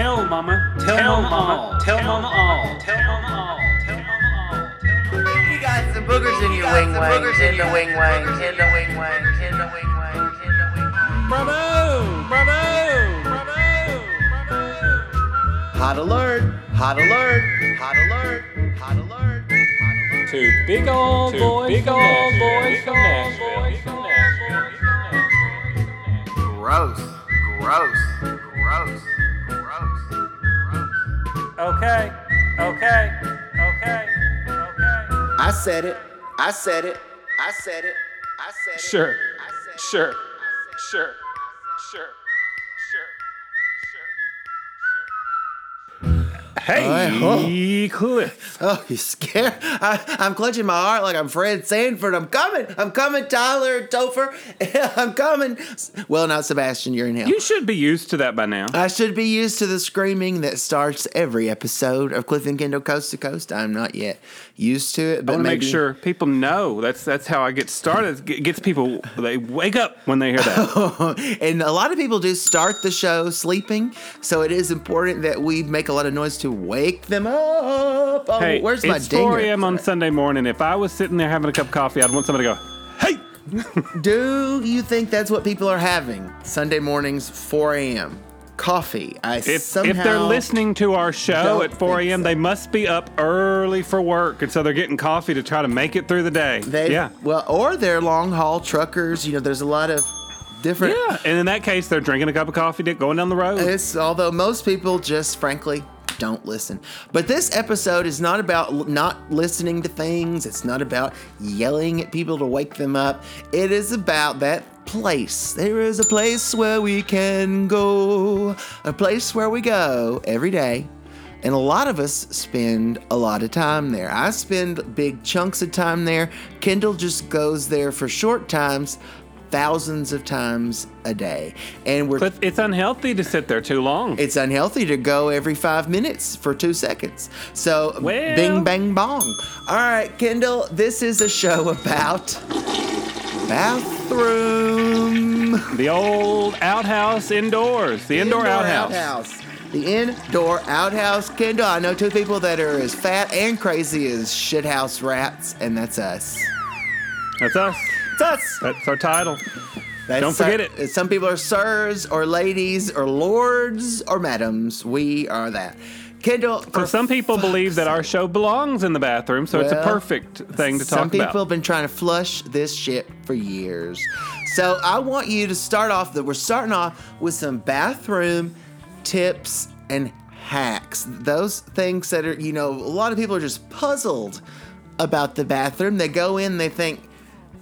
Tell mama. Tell, tell mama, all. Tell mama all. Tell mama all. Tell mama all. You got some boogers in your wing wang, in the wing wang, in the wing wang, in the wing wang, in the wing wang. Bravo! Bravo! Bravo! Bravo! Hot alert! Hot alert! Hot alert! Hot alert! Hot alert! Two big old boys, big old boys from Nashville. Gross! Gross! Gross! Okay, okay, okay, okay. I said it. I said it. I said it. I said it. Sure, I said it. sure, I said sure, sure, Hey, Cliff. Oh, you scared? I, I'm clutching my heart like I'm Fred Sanford. I'm coming. I'm coming, Tyler Topher. I'm coming. Well, not Sebastian. You're in hell. You should be used to that by now. I should be used to the screaming that starts every episode of Cliff and Kendall Coast to Coast. I'm not yet used to it, But I want to make sure people know that's that's how I get started. It gets people they wake up when they hear that. and a lot of people do start the show sleeping, so it is important that we make a lot of noise to wake them up. Oh, hey, where's my it's 4 a.m. on Sunday morning. If I was sitting there having a cup of coffee, I'd want somebody to go, "Hey, Do you think that's what people are having Sunday mornings, 4 a.m. coffee? I If, somehow if they're listening to our show don't at 4 a.m., so. they must be up early for work, and so they're getting coffee to try to make it through the day. They, yeah, Well, or they're long haul truckers. You know, there's a lot of different. yeah. And in that case, they're drinking a cup of coffee, going down the road. It's although most people just frankly don't listen. But this episode is not about not listening to things. It's not about yelling at people to wake them up. It is about that place. There is a place where we can go. A place where we go every day. And a lot of us spend a lot of time there. I spend big chunks of time there. Kendall just goes there for short times, thousands of times a day. And we're but it's unhealthy to sit there too long. it's unhealthy to go every five minutes for two seconds. So, Well- bing, bang, bong. All right, Kendall, this is a show about bathroom. the old outhouse indoors, the indoor, outhouse. The indoor outhouse. Kendall, I know two people that are as fat and crazy as shithouse rats, and that's us. That's us. It's us. That's our title. That's Don't forget it. Some people are sirs or ladies or lords or madams. We are that. Kendall, So for some people believe that our show belongs in the bathroom, so it's a perfect thing to talk about. Some people about. have been trying to flush this shit for years. So I want you to start off that we're starting off with some bathroom tips and hacks. Those things that are, you know, a lot of people are just puzzled about the bathroom. They go in, they think,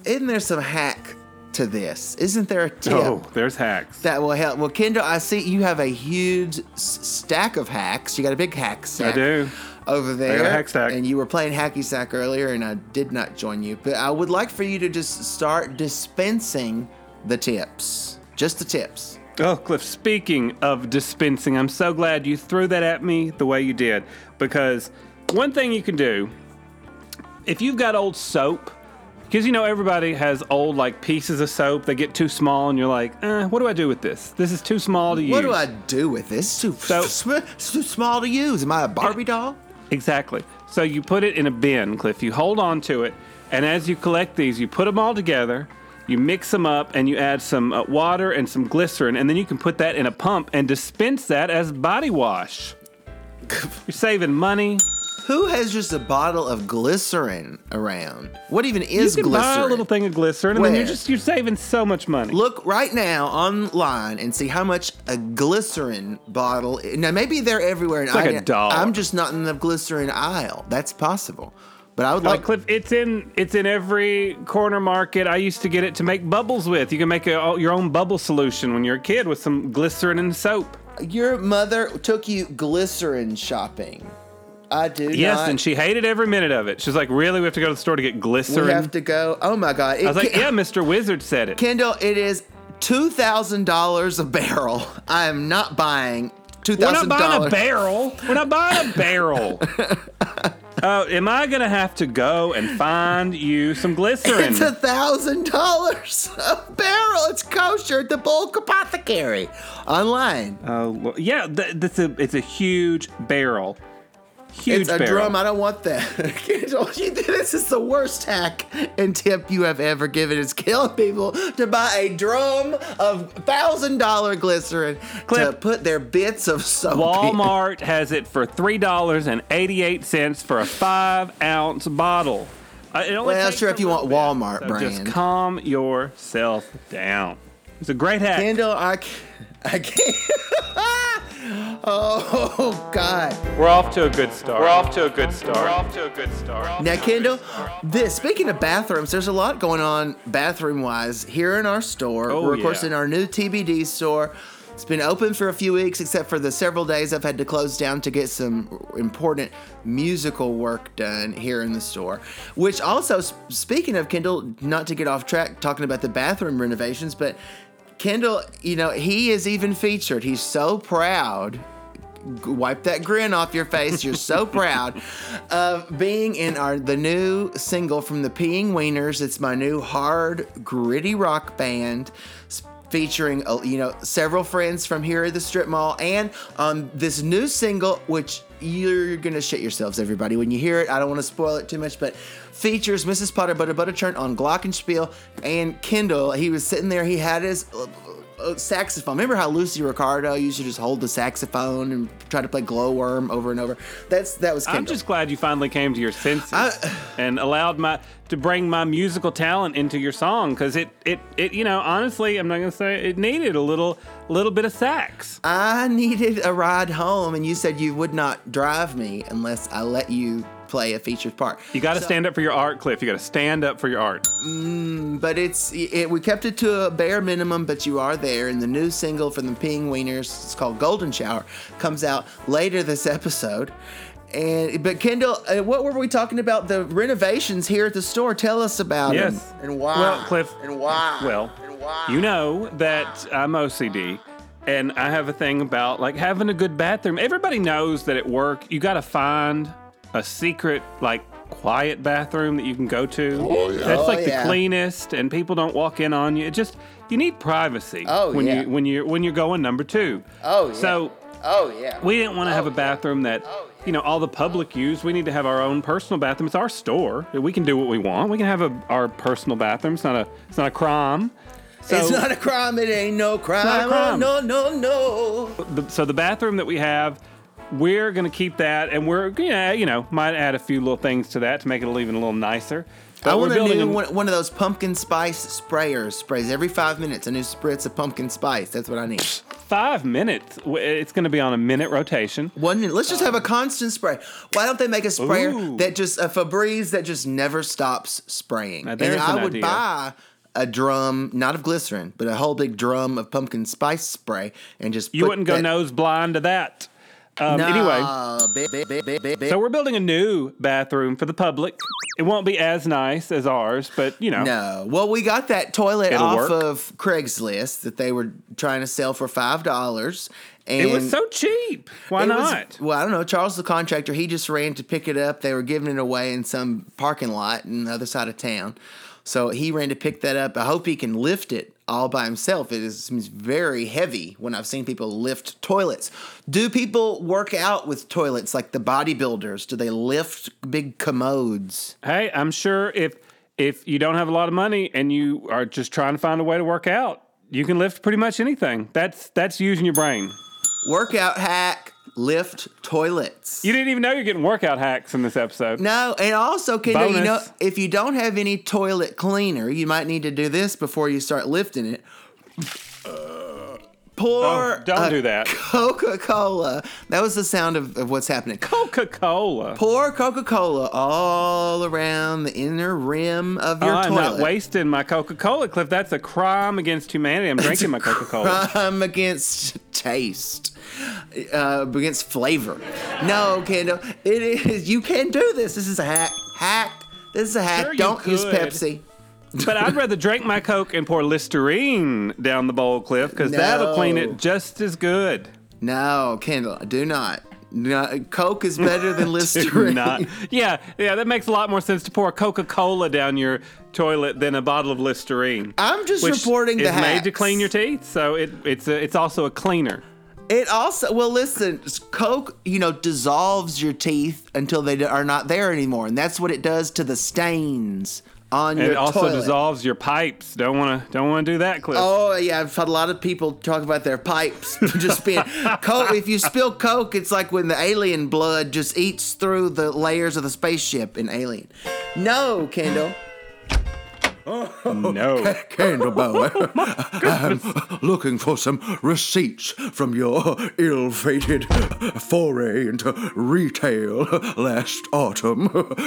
isn't there some hack to this? Isn't there a tip? Oh, there's hacks. That will help. Well, Kendall, I see you have a huge s- stack of hacks. You got a big hack stack. I do. Over there. got a hack stack. And you were playing hacky sack earlier, and I did not join you. But I would like for you to just start dispensing the tips. Just the tips. Oh, Cliff, speaking of dispensing, I'm so glad you threw that at me the way you did. Because one thing you can do, if you've got old soap, because you know everybody has old like pieces of soap, they get too small, and you're like, eh, what do I do with this? This is too small to use. What do I do with this? It's too, So- it's too small to use. Am I a Barbie doll? Exactly. So you put it in a bin, Cliff. You hold on to it, and as you collect these, you put them all together. You mix them up, and you add some uh, water and some glycerin, and then you can put that in a pump and dispense that as body wash. You're saving money. Who has just a bottle of glycerin around? What even is you can glycerin? buy a little thing of glycerin, and then you're just you're saving so much money. Look right now online and see how much a glycerin bottle. Now maybe they're everywhere. And It's like I, a dollar. I'm just not in the glycerin aisle. That's possible. But I would Like like. Cliff, it's in it's in every corner market. I used to get it to make bubbles with. You can make a, your own bubble solution when you're a kid with some glycerin and soap. Your mother took you glycerin shopping. I do Yes, not. and she hated every minute of it. She's like, "Really, we have to go to the store to get glycerin?" we have to go. Oh my god! It I was like, "Yeah, Mr. Wizard said it." Kendall, it is two thousand dollars a barrel. I am not buying two We're not buying a barrel. We're not buying a barrel. Oh, am I gonna have to go and find you some glycerin? It's a thousand dollars a barrel. It's kosher at the Bulk Apothecary online. Oh, well, yeah, th- that's a it's a huge barrel. Huge it's a barrel. drum. I don't want that. This is the worst hack and tip you have ever given. Is killing people to buy a drum of thousand dollar glycerin to put their bits of soap. in. Walmart has it for three dollars and eighty eight cents for a five ounce bottle. Uh, it only Well, sure, if you want Walmart so Just calm yourself down. It's a great hack. Kendall, I, I can't. oh God. We're off to a good start. We're off to a good start. We're off to a good start. Now, Kendall, this speaking of bathrooms, there's a lot going on bathroom wise here in our store. Oh, We're of course yeah. in our new TBD store. It's been open for a few weeks, except for the several days I've had to close down to get some important musical work done here in the store. Which also, speaking of Kendall, not to get off track talking about the bathroom renovations, but Kendall, you know, he is even featured. He's so proud wipe that grin off your face. You're so proud of being in our the new single from the Peeing Wieners. It's my new hard, gritty rock band. s- Featuring, uh, you know, several friends from here at the strip mall, and um, this new single, which you're gonna shit yourselves, everybody, when you hear it. I don't want to spoil it too much, but features Mrs. Potter Butter Butter Churn on Glockenspiel and Kendall. He was sitting there. He had his saxophone. Remember how Lucy Ricardo used to just hold the saxophone and try to play glowworm over and over? That's that was Kendall. I'm just glad you finally came to your senses I- and allowed my to bring my musical talent into your song because it, it it you know honestly I'm not gonna say it needed a little little bit of sax. I needed a ride home, and you said you would not drive me unless I let you play a featured part. You got to stand up for your art, Cliff. You got to stand up for your art. But it's it, we kept it to a bare minimum, but you are there. And the new single from the Peeing Wieners, it's called Golden Shower, comes out later this episode. And but Kendall, uh, what were we talking about? The renovations here at the store. Tell us about them and why. Well, Cliff. and why. Well, and why. you know that I'm OCD. And I have a thing about like having a good bathroom. Everybody knows that at work you got to find a secret like quiet bathroom that you can go to. Oh, yeah. That's Oh, like yeah. the cleanest and people don't walk in on you. It just you need privacy Oh, when yeah. you when you when you're going number 2. Oh, yeah. So Oh yeah. we didn't want to have a oh, bathroom that Oh, you know all the public use. We need to have our own personal bathroom. It's our store. We can do what we want. We can have a, our personal bathroom. It's not a it's not a crime. So, it's not a crime. It ain't no crime. not a crime. Oh, no, no, no. the, so the bathroom that we have, we're gonna keep that, and we're yeah you know might add a few little things to that to make it even a little nicer. But I want a new one, one of those pumpkin spice sprayers. Sprays every five minutes. A new spritz of pumpkin spice. That's what I need. five minutes. It's gonna be on a minute rotation. One minute. Let's just have a constant spray. Why don't they make a sprayer Ooh. that just a Febreze that just never stops spraying? Now, and I an would idea. buy a drum, not of glycerin, but a whole big drum of pumpkin spice spray, and just You wouldn't go that- nose blind to that. Um, No, Anyway, ba- ba- ba- so we're building a new bathroom for the public. It won't be as nice as ours, but you know. No. Well, we got that toilet It'll off work. of Craigslist that they were trying to sell for five dollars. And It was so cheap. Why it was- not? well, I don't know. Charles, the contractor, he just ran to pick it up. They were giving it away in some parking lot in the other side of town. So he ran to pick that up. I hope he can lift it all by himself. It is, seems very heavy when I've seen people lift toilets. Do people work out with toilets like the bodybuilders? Do they lift big commodes? hey, I'm sure if if you don't have a lot of money and you are just trying to find a way to work out, you can lift pretty much anything. That's that's using your brain. Workout hack, lift toilets. You didn't even know you're getting workout hacks in this episode. No, and also, Kendall, you know, if you don't have any toilet cleaner, you might need to do this before you start lifting it. Pour Oh, don't do that. Coca Cola. That was the sound of, of what's happening. Coca Cola. Pour Coca Cola all around the inner rim of your I'm toilet. not wasting my Coca Cola, Cliff. That's a crime against humanity. I'm drinking my Coca Cola. Crime against taste, uh, against flavor. No, Kendall, it is. You can do this. This is a hack. Hack. This is a hack. Sure Don't use. Pepsi. But I'd rather drink my Coke and pour Listerine down the bowl, Cliff, because that'll clean it just as good. No, Kendall, do not. No, Coke is better than Listerine. not. Yeah, yeah, that makes a lot more sense to pour Coca Cola down your toilet than a bottle of Listerine. I'm just reporting the is made to clean your teeth, so it, it's a, it's also a cleaner. It also well, listen, Coke, you know, dissolves your teeth until they are not there anymore, and that's what it does to the stains on And your it also toilet. dissolves your pipes. Don't want to don't want to do that, Cliff. Oh yeah, I've had a lot of people talk about their pipes just being Coke. If you spill Coke, it's like when the alien blood just eats through the layers of the spaceship in Alien. No, Kendall. Oh, no. Candleboy, I'm looking for some receipts from your ill-fated foray into retail last autumn.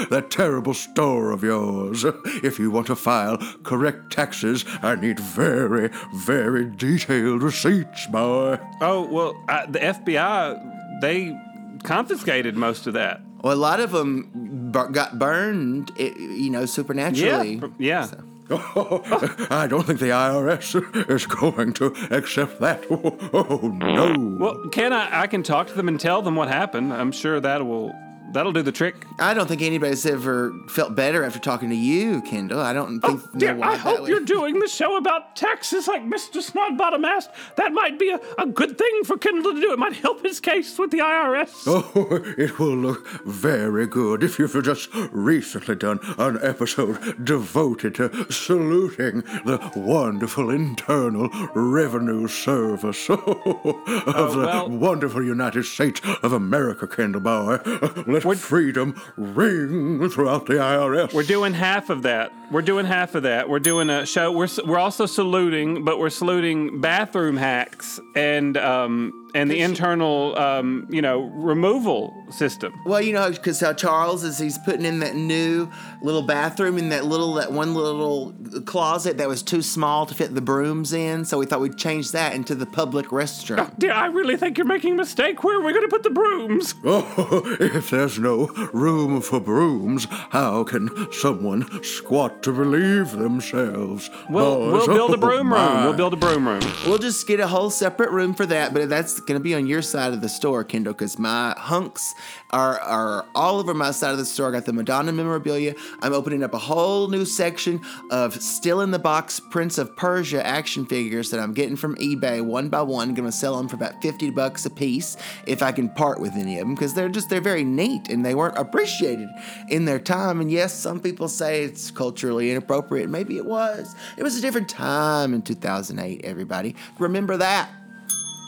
That terrible store of yours. If you want to file correct taxes, I need very, very detailed receipts, boy. Oh well, I, the FBI they confiscated most of that. Well, a lot of them bur- got burned, eh, you know, supernaturally. yeah. I don't think the IRS is going to accept that. Oh, no. Well, can I? I can talk to them and tell them what happened. I'm sure that will that'll do the trick. I don't think anybody's ever felt better after talking to you, Kendall. I don't think. Oh, know why that would- doing the show about taxes like Mr. Snodbottom asked. That might be a, a good thing for Kendall to do. It might help his case with the IRS. Oh, it will look very good if you've just recently done an episode devoted to saluting the wonderful Internal Revenue Service of oh, the well- wonderful United States of America, Kendall Boy. Let freedom ring throughout the IRS. We're doing half of that. We're doing half of that. We're doing a show. We're we're also saluting, but we're saluting bathroom hacks and um and the internal um you know removal system. Well, you know, because how Charles is he's putting in that new little bathroom in that little that one little closet that was too small to fit the brooms in. So we thought we'd change that into the public restroom. Oh, dear, I really think you're making a mistake. Where are we going to put the brooms? Oh, if there's no room for brooms, how can someone squat to relieve themselves? We'll, boys? we'll oh build a Oh, broom room. We'll build a broom room. We'll just get a whole separate room for that, but that's going to be on your side of the store, Kendall, because my hunks are are all over my side of the store. I got the Madonna memorabilia. I'm opening up a whole new section of still in the box Prince of Persia action figures that I'm getting from eBay one by one. Going to sell them for about fifty bucks a piece if I can part with any of them because they're just they're very neat and they weren't appreciated in their time. And yes, some people say it's culturally inappropriate. Maybe it was. It was a different time in 2008. Everybody remember that.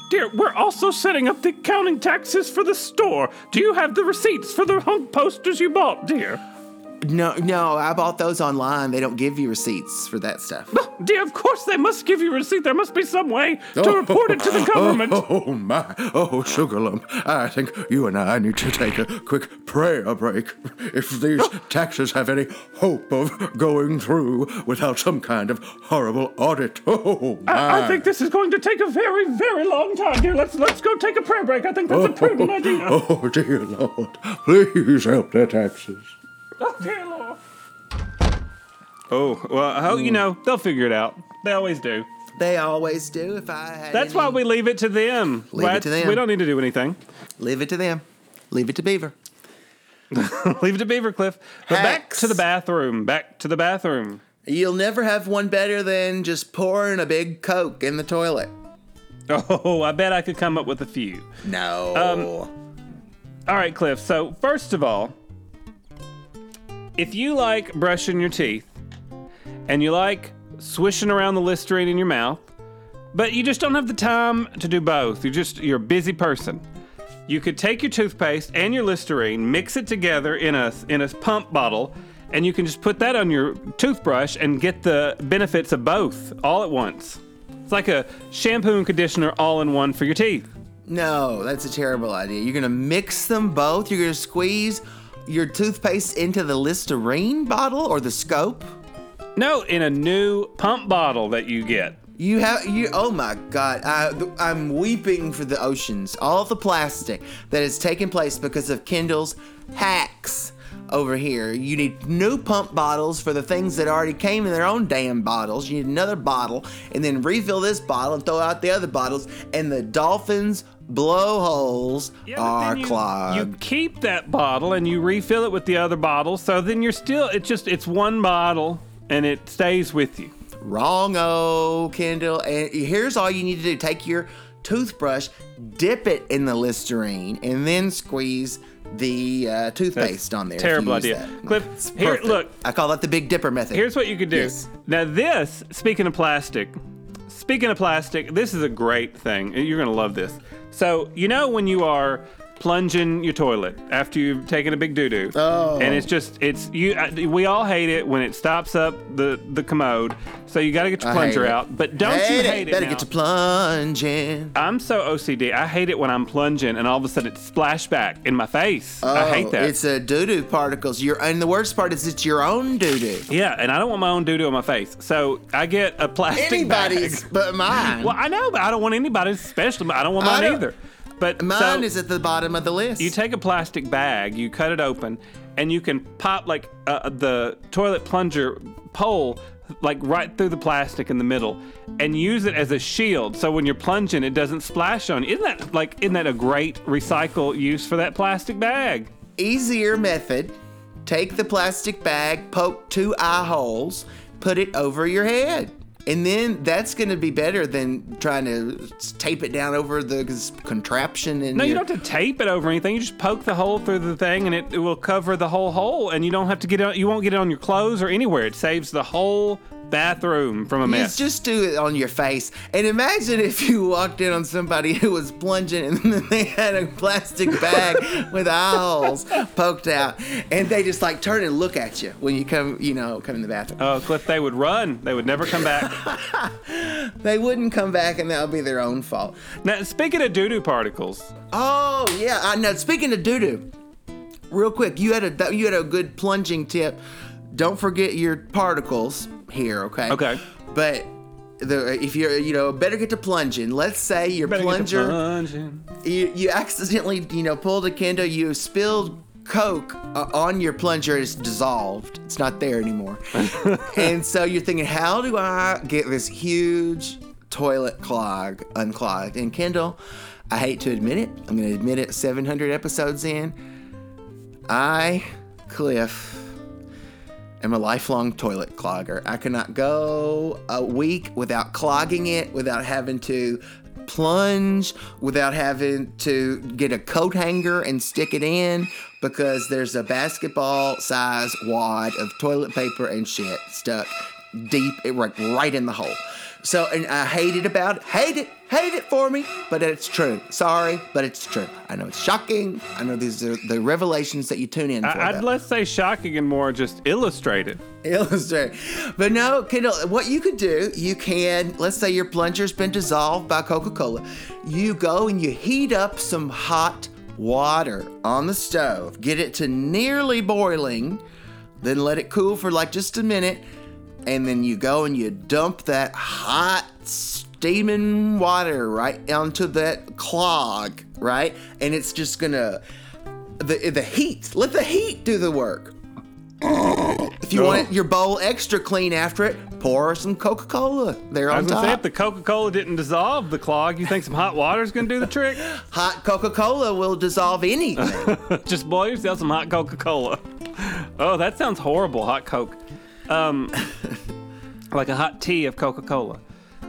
Dear, we're also setting up the accounting taxes for the store. Do you have the receipts for the hunk posters you bought, dear? No, no, I bought those online. They don't give you receipts for that stuff. Dear, of course they must give you a receipt. There must be some way to oh. report it to the oh, government. Oh, oh, my. Oh, Sugar Lump. I think you and I need to take a quick prayer break. If these taxes have any hope of going through without some kind of horrible audit. Oh, my. I, I think this is going to take a very, very long time, dear. Let's let's go take a prayer break. I think that's a prudent idea. Oh, dear Lord. Please help their taxes. Oh, dear Lord. Oh, well, I hope you hmm. know they'll figure it out. They always do. They always do. If I had That's any- why we leave it to them. Leave it to them. We don't need to do anything. leave it to them. Leave it to Beaver. leave it to Beavercliff. But back Hacks. to the bathroom. Back to the bathroom. You'll never have one better than just pouring a big Coke in the toilet. Oh, I bet I could come up with a few. No. Um, all right, Cliff. So, first of all, if you like brushing your teeth and you like swishing around the Listerine in your mouth, but you just don't have the time to do both, you're just you're a busy person. You could take your toothpaste and your Listerine, mix it together in a in a pump bottle, and you can just put that on your toothbrush and get the benefits of both all at once. It's like a shampoo and conditioner all in one for your teeth. no, that's a terrible idea. You're to mix them both. You're to squeeze your toothpaste into the Listerine bottle or the scope. No, in a new pump bottle that you get. You have you. Oh my God! I, I'm weeping for the oceans. All the plastic that has taken place because of Kendall's hacks over here. You need new pump bottles for the things that already came in their own damn bottles. You need another bottle, and then refill this bottle and throw out the other bottles. And the dolphins' blowholes Yeah, are you, clogged. You keep that bottle and you refill it with the other bottle. So then you're still, it's just, it's one bottle and it stays with you. Wrong, oh, Kendall. And here's all you need to do take your toothbrush, dip it in the Listerine, and then squeeze the uh, toothpaste on there. Terrible idea. that. Cliff, It's here, perfect. look, I call that the Big Dipper method. Here's what you could do. Yes. Now, this, speaking of plastic, speaking of plastic, this is a great thing. You're going to love this. So, you know, when you are plunging your toilet after you've taken a big doo doo, Oh. and it's just, it's, you, uh, we all hate it when it stops up the, the commode. So, you got to get your I plunger out. But don't hate you hate it? Better now? get to plunging. I'm so OCD. I hate it when I'm plunging and all of a sudden it splash back in my face. I hate Oh, that. It's a doo doo particles. Your and the worst part is it's your own doo doo. yeah, and I don't want my own doo doo on my face. So I get a plastic Anybody's bag. but mine. Well, I know, but I don't want anybody's, especially. I don't want mine don't- either. But mine so is at the bottom of the list. you take a plastic bag, you cut it open, and you can pop like uh, the toilet plunger pole like right through the plastic in the middle and use it as a shield so when you're plunging it doesn't splash on you. Isn't that like isn't that a great recycle use for that plastic bag? easier method take the plastic bag, poke two eye holes, put it over your head. And then that's going to be better than trying to tape it down over the contraption. And No, you don't have to tape it over anything. You just poke the hole through the thing, and it, it will cover the whole hole. And you don't have to get it. You won't get it on your clothes or anywhere. It saves the whole bathroom from a You mess. just do it on your face. And imagine if you walked in on somebody who was plunging and then they had a plastic bag with eye holes poked out. And they just like turn and look at you when you come, you know, come in the bathroom. Oh, Cliff, they would run. They would never come back. They wouldn't come back and that would be their own fault. now, speaking of doo-doo particles, Oh yeah, I know. Speaking of doo doo, real quick, you had a you had a good plunging tip. Don't forget your particles here, okay? Okay. But the if you're you know better get to plunging. Let's say your better plunger plunging. you you accidentally you know pulled a kendo, you spilled Coke uh, on your plunger. It's dissolved. It's not there anymore. and so you're thinking, how do I get this huge toilet clog unclogged? And Kendall, I hate to admit it. I'm going to admit it. 700 episodes in, I, Cliff, am a lifelong toilet clogger. I cannot go a week without clogging it, without having to plunge, without having to get a coat hanger and stick it in because there's a basketball size wad of toilet paper and shit stuck deep right in the hole. So and I hate it about it. Hate it. Hate it for me, but it's true. Sorry, but it's true. I know it's shocking. I know these are the revelations that you tune in for. I, I'd though less say shocking and more just illustrated. illustrate. But no, Kendall, what you could do, you can, let's say your plunger's been dissolved by Coca Cola. You go and you heat up some hot water on the stove, get it to nearly boiling, then let it cool for like just a minute, and then you go and you dump that hot, steaming water right onto that clog, right? And it's just gonna. The, the heat, let the heat do the work. If you want your bowl extra clean after it, pour some Coca Cola there on I was gonna say if the Coca-Cola didn't dissolve the clog, you think some hot water is gonna do the trick? Hot Coca Cola will dissolve anything. just boil yourself some hot Coca-Cola. Oh, that sounds horrible. Hot Coke. Um, like a hot tea of Coca-Cola.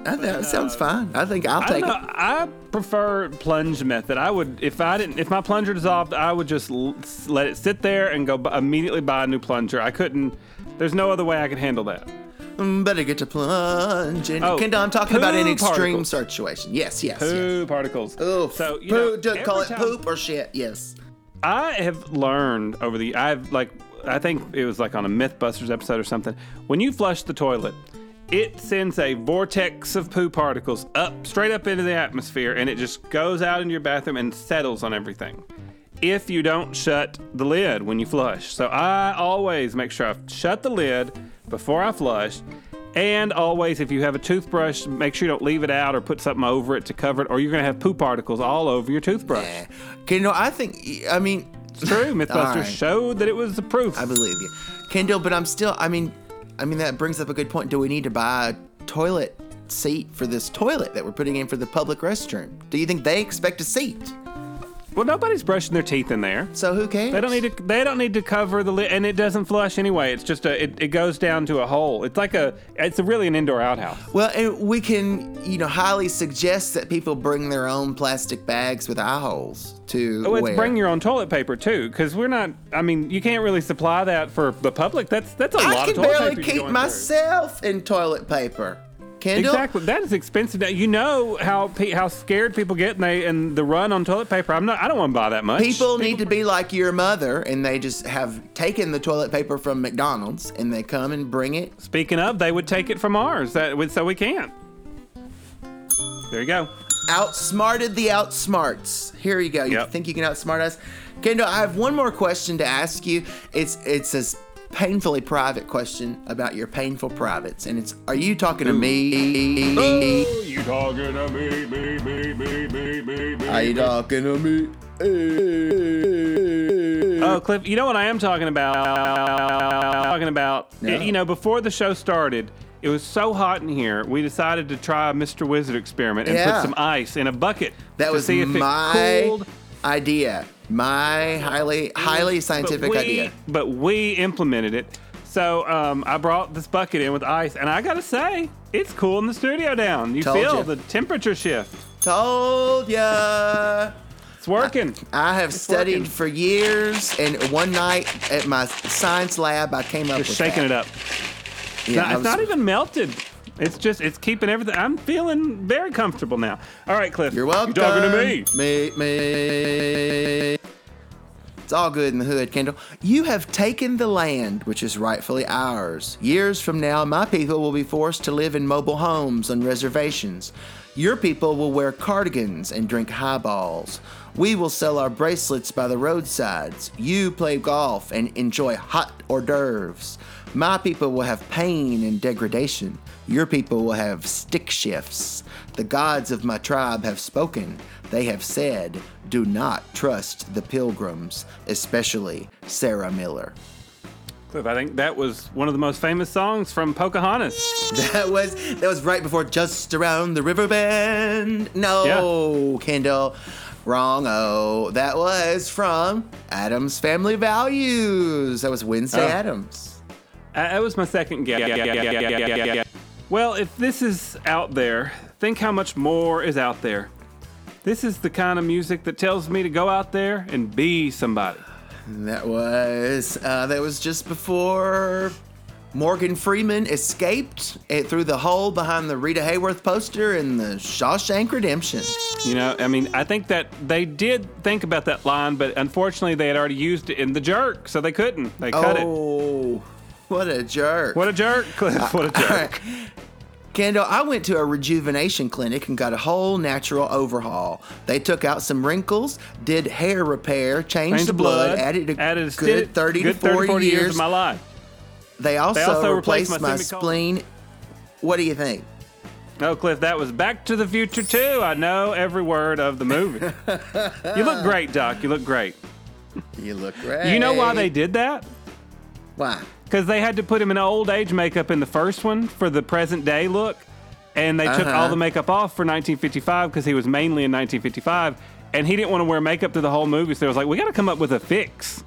I think that sounds fine. I think I'll take don't know. it. I prefer plunge method. I would, if I didn't, if my plunger dissolved, I would just l- let it sit there and go bu- immediately buy a new plunger. I couldn't. There's no other way I could handle that. Mm, Better get to plunging. Oh, Kendall, I'm talking about an poo extreme particles. situation. Yes, yes, yes. Poo particles. Oof. So you Poo- know, do- call it time- poop or shit. Yes. I have learned over the I've like I think it was like on a MythBusters episode or something. When you flush the toilet, it sends a vortex of poo particles up straight up into the atmosphere and it just goes out into your bathroom and settles on everything. If you don't shut the lid when you flush. So I always make sure I shut the lid before I flush. And always, if you have a toothbrush, make sure you don't leave it out or put something over it to cover it, or you're gonna have poo particles all over your toothbrush. Yeah. Okay, no, I think, I mean, It's true. Mythbusters right. showed that it was the proof. I believe you, Kendall. But I'm still. I mean, I mean that brings up a good point. Do we need to buy a toilet seat for this toilet that we're putting in for the public restroom? Do you think they expect a seat? Well, nobody's brushing their teeth in there. So who cares? They don't need to. They don't need to cover the lid, and it doesn't flush anyway. It's just a. It, it goes down to a hole. It's like a. It's a really an indoor outhouse. Well, and we can, you know, highly suggest that people bring their own plastic bags with eye holes to Oh, it's wear. bring your own toilet paper too, because we're not. I mean, you can't really supply that for the public. That's that's a I lot can of toilet barely paper. you're keep going myself in toilet paper. Through. Kendall, Exactly. That is expensive. Now, You know how pe- how scared people get and they and the run on toilet paper. I'm not. I don't want to buy that much. People need to be like your mother, and they just have taken the toilet paper from McDonald's, and they come and bring it. Speaking of, they would take it from ours. That would- so we can't. There you go. Outsmarted the outsmarts. Here you go. You Yep. think you can outsmart us, Kendall? I have one more question to ask you. It's it's a painfully private question about your painful privates, and it's: Are you talking to me? Oh, you talking to me, me, me, me, me, me, me. Are you talking to me? Oh, Cliff, you know what I am talking about? Talking about, No. you know, before the show started, it was so hot in here, we decided to try a Mr. Wizard experiment and Yeah. put some ice in a bucket That to was see if my it cooled. Idea. My highly highly scientific but we, idea. But we implemented it. So um, I brought this bucket in with ice, and I gotta say, it's cooling the studio down. You Told feel ya. the temperature shift. Told ya. It's working. I have studied working. for years, and one night at my science lab, I came up Just with shaking that. it up. Yeah, No, I it's was- not even melted. It's just it's keeping everything. I'm feeling very comfortable now. All right, Cliff. You're welcome. You talking to me? Me, me. It's all good in the hood, Kendall. You have taken the land which is rightfully ours. Years from now, my people will be forced to live in mobile homes on reservations. Your people will wear cardigans and drink highballs. We will sell our bracelets by the roadsides. You play golf and enjoy hot hors d'oeuvres. My people will have pain and degradation. Your people will have stick shifts. The gods of my tribe have spoken. They have said, Do not trust the pilgrims, especially Sarah Miller. Cliff, I think that was one of the most famous songs from Pocahontas. That was that was right before just around the river bend. No, Kendall. Wrong. Oh, that was from Addams Family Values. That was Wednesday Oh. Addams. That was my second guess. Well, if this is out there, think how much more is out there. This is the kind of music that tells me to go out there and be somebody. That was uh, that was just before Morgan Freeman escaped it through the hole behind the Rita Hayworth poster in the Shawshank Redemption. You know, I mean, I think that they did think about that line, but unfortunately, they had already used it in the jerk, so they couldn't. They cut it. Oh, what a jerk! What a jerk, Cliff. Uh, what a jerk. Right. Kendall, I went to a rejuvenation clinic and got a whole natural overhaul. They took out some wrinkles, did hair repair, changed, Changed the blood, added a added a good sti- 30 good to 40, 40 years. of my life. they, also also replaced, replaced my my, spleen. What do you think? No, Cliff, that was Back to the Future too. I know every word of the movie. you look great, Doc. You look great. You look great. You know why they did that? Why? Because they had to put him in old age makeup in the first one for the present day look, and they took Uh-huh. all the makeup off for 1955 because he was mainly in 1955, and he didn't want to wear makeup through the whole movie. So it was like, we got to come up with a fix.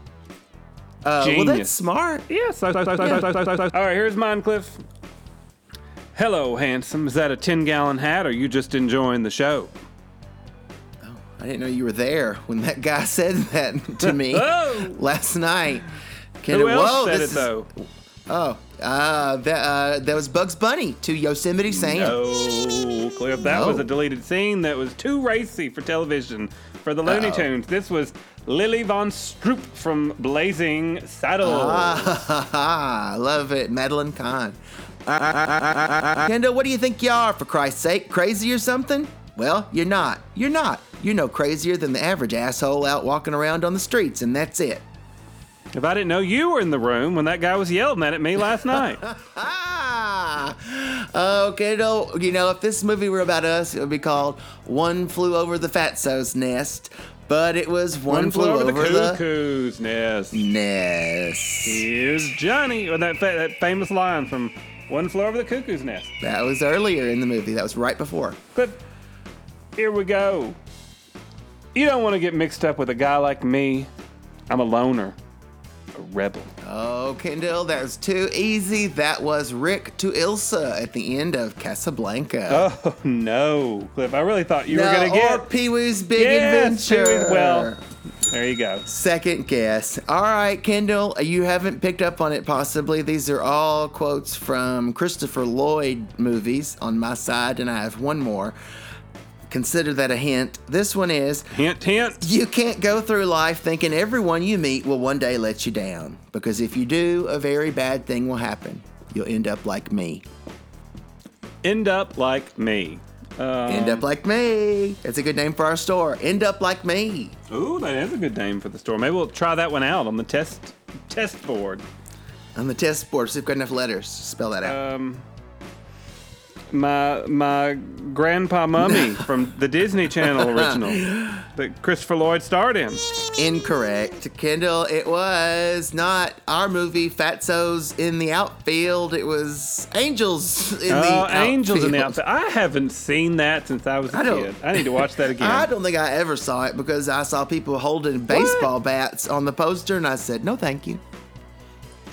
Uh, well, that's smart. Yes. All right, here's mine, Cliff. Hello, handsome. Is that a 10 gallon hat, or you just enjoying the show? I didn't know you were there when that guy said that to me Oh! last night. Who Kendall, else whoa, said it though? Oh, uh, that, uh, that was Bugs Bunny to Yosemite Sam. No, Cliff. That No. was a deleted scene that was too racy for television for the Looney Uh-oh. Tunes. This was Lili Von Shtupp from Blazing Saddles. Ah, I love it, Madeline Kahn. Kendall, what do you think you are, for Christ's sake? Crazy or something? Well, you're not. You're not. You're no crazier than the average asshole out walking around on the streets, and that's it. If I didn't know you were in the room when that guy was yelling that at me last night. okay, Kendall, you know, if this movie were about us, it would be called One Flew Over the Fatso's Nest. But it was One, Flew, Over, the the, cuckoo's nest. Nest. Here's Johnny, or that fa- that famous line from One Flew Over the Cuckoo's Nest. That was earlier in the movie. That was right before. But here we go. You don't want to get mixed up with a guy like me. I'm a loner, rebel. Oh, Kendall, that was too easy. That was Rick to Ilsa at the end of Casablanca. Oh no, Cliff! I really thought you no, were gonna or get Pee Wee's Big Yes, Pee-wee- Adventure. Well, there you go. Second guess. All right, Kendall, you haven't picked up on it possibly. These are all quotes from Christopher Lloyd movies on my side, and I have one more. Consider that a hint. This one is Hint, hint. you can't go through life thinking everyone you meet will one day let you down. Because if you do, a very bad thing will happen. You'll end up like me. End up like me. Uh, End up like me. That's a good name for our store. End up like me. ooh, that is a good name for the store. Maybe we'll try that one out on the test test board. On the test board, see if we've got enough letters. Spell that out. Um, my my grandpa mummy from the Disney Channel original that Christopher Lloyd starred in. Incorrect. Kendall, it was not our movie Fatso's in the outfield. It was Angels in the Oh, outfield. Angels in the Outfit. I haven't seen that since I was a I kid. I need to watch that again. I don't think I ever saw it because I saw people holding baseball bats on the poster and I said, no, thank you.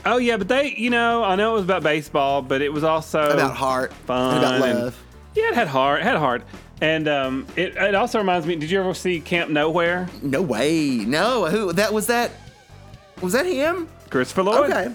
Oh yeah, but they, you know, I know it was about baseball, but it was also About heart fun and about and- love. yeah, it had heart, it had heart, and um, it, it also reminds me. Did you ever see Camp Nowhere? No way. No. Who? That was that. Was that him? Christopher Lloyd. Okay.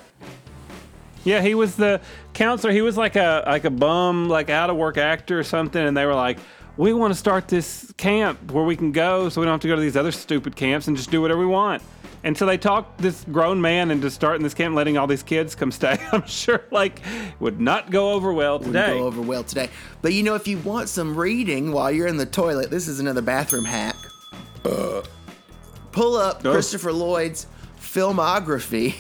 Yeah, he was the counselor. He was like a like a bum, like out of work actor or something, and they were like, "We want to start this camp where we can go, so we don't have to go to these other stupid camps and just do whatever we want." And so they talked this grown man into starting this camp, letting all these kids come stay. I'm sure like would not go over well today. Wouldn't today. go over well today. But you know, if you want some reading while you're in the toilet, this is another bathroom hack. Uh. Pull up Oh. Christopher Lloyd's filmography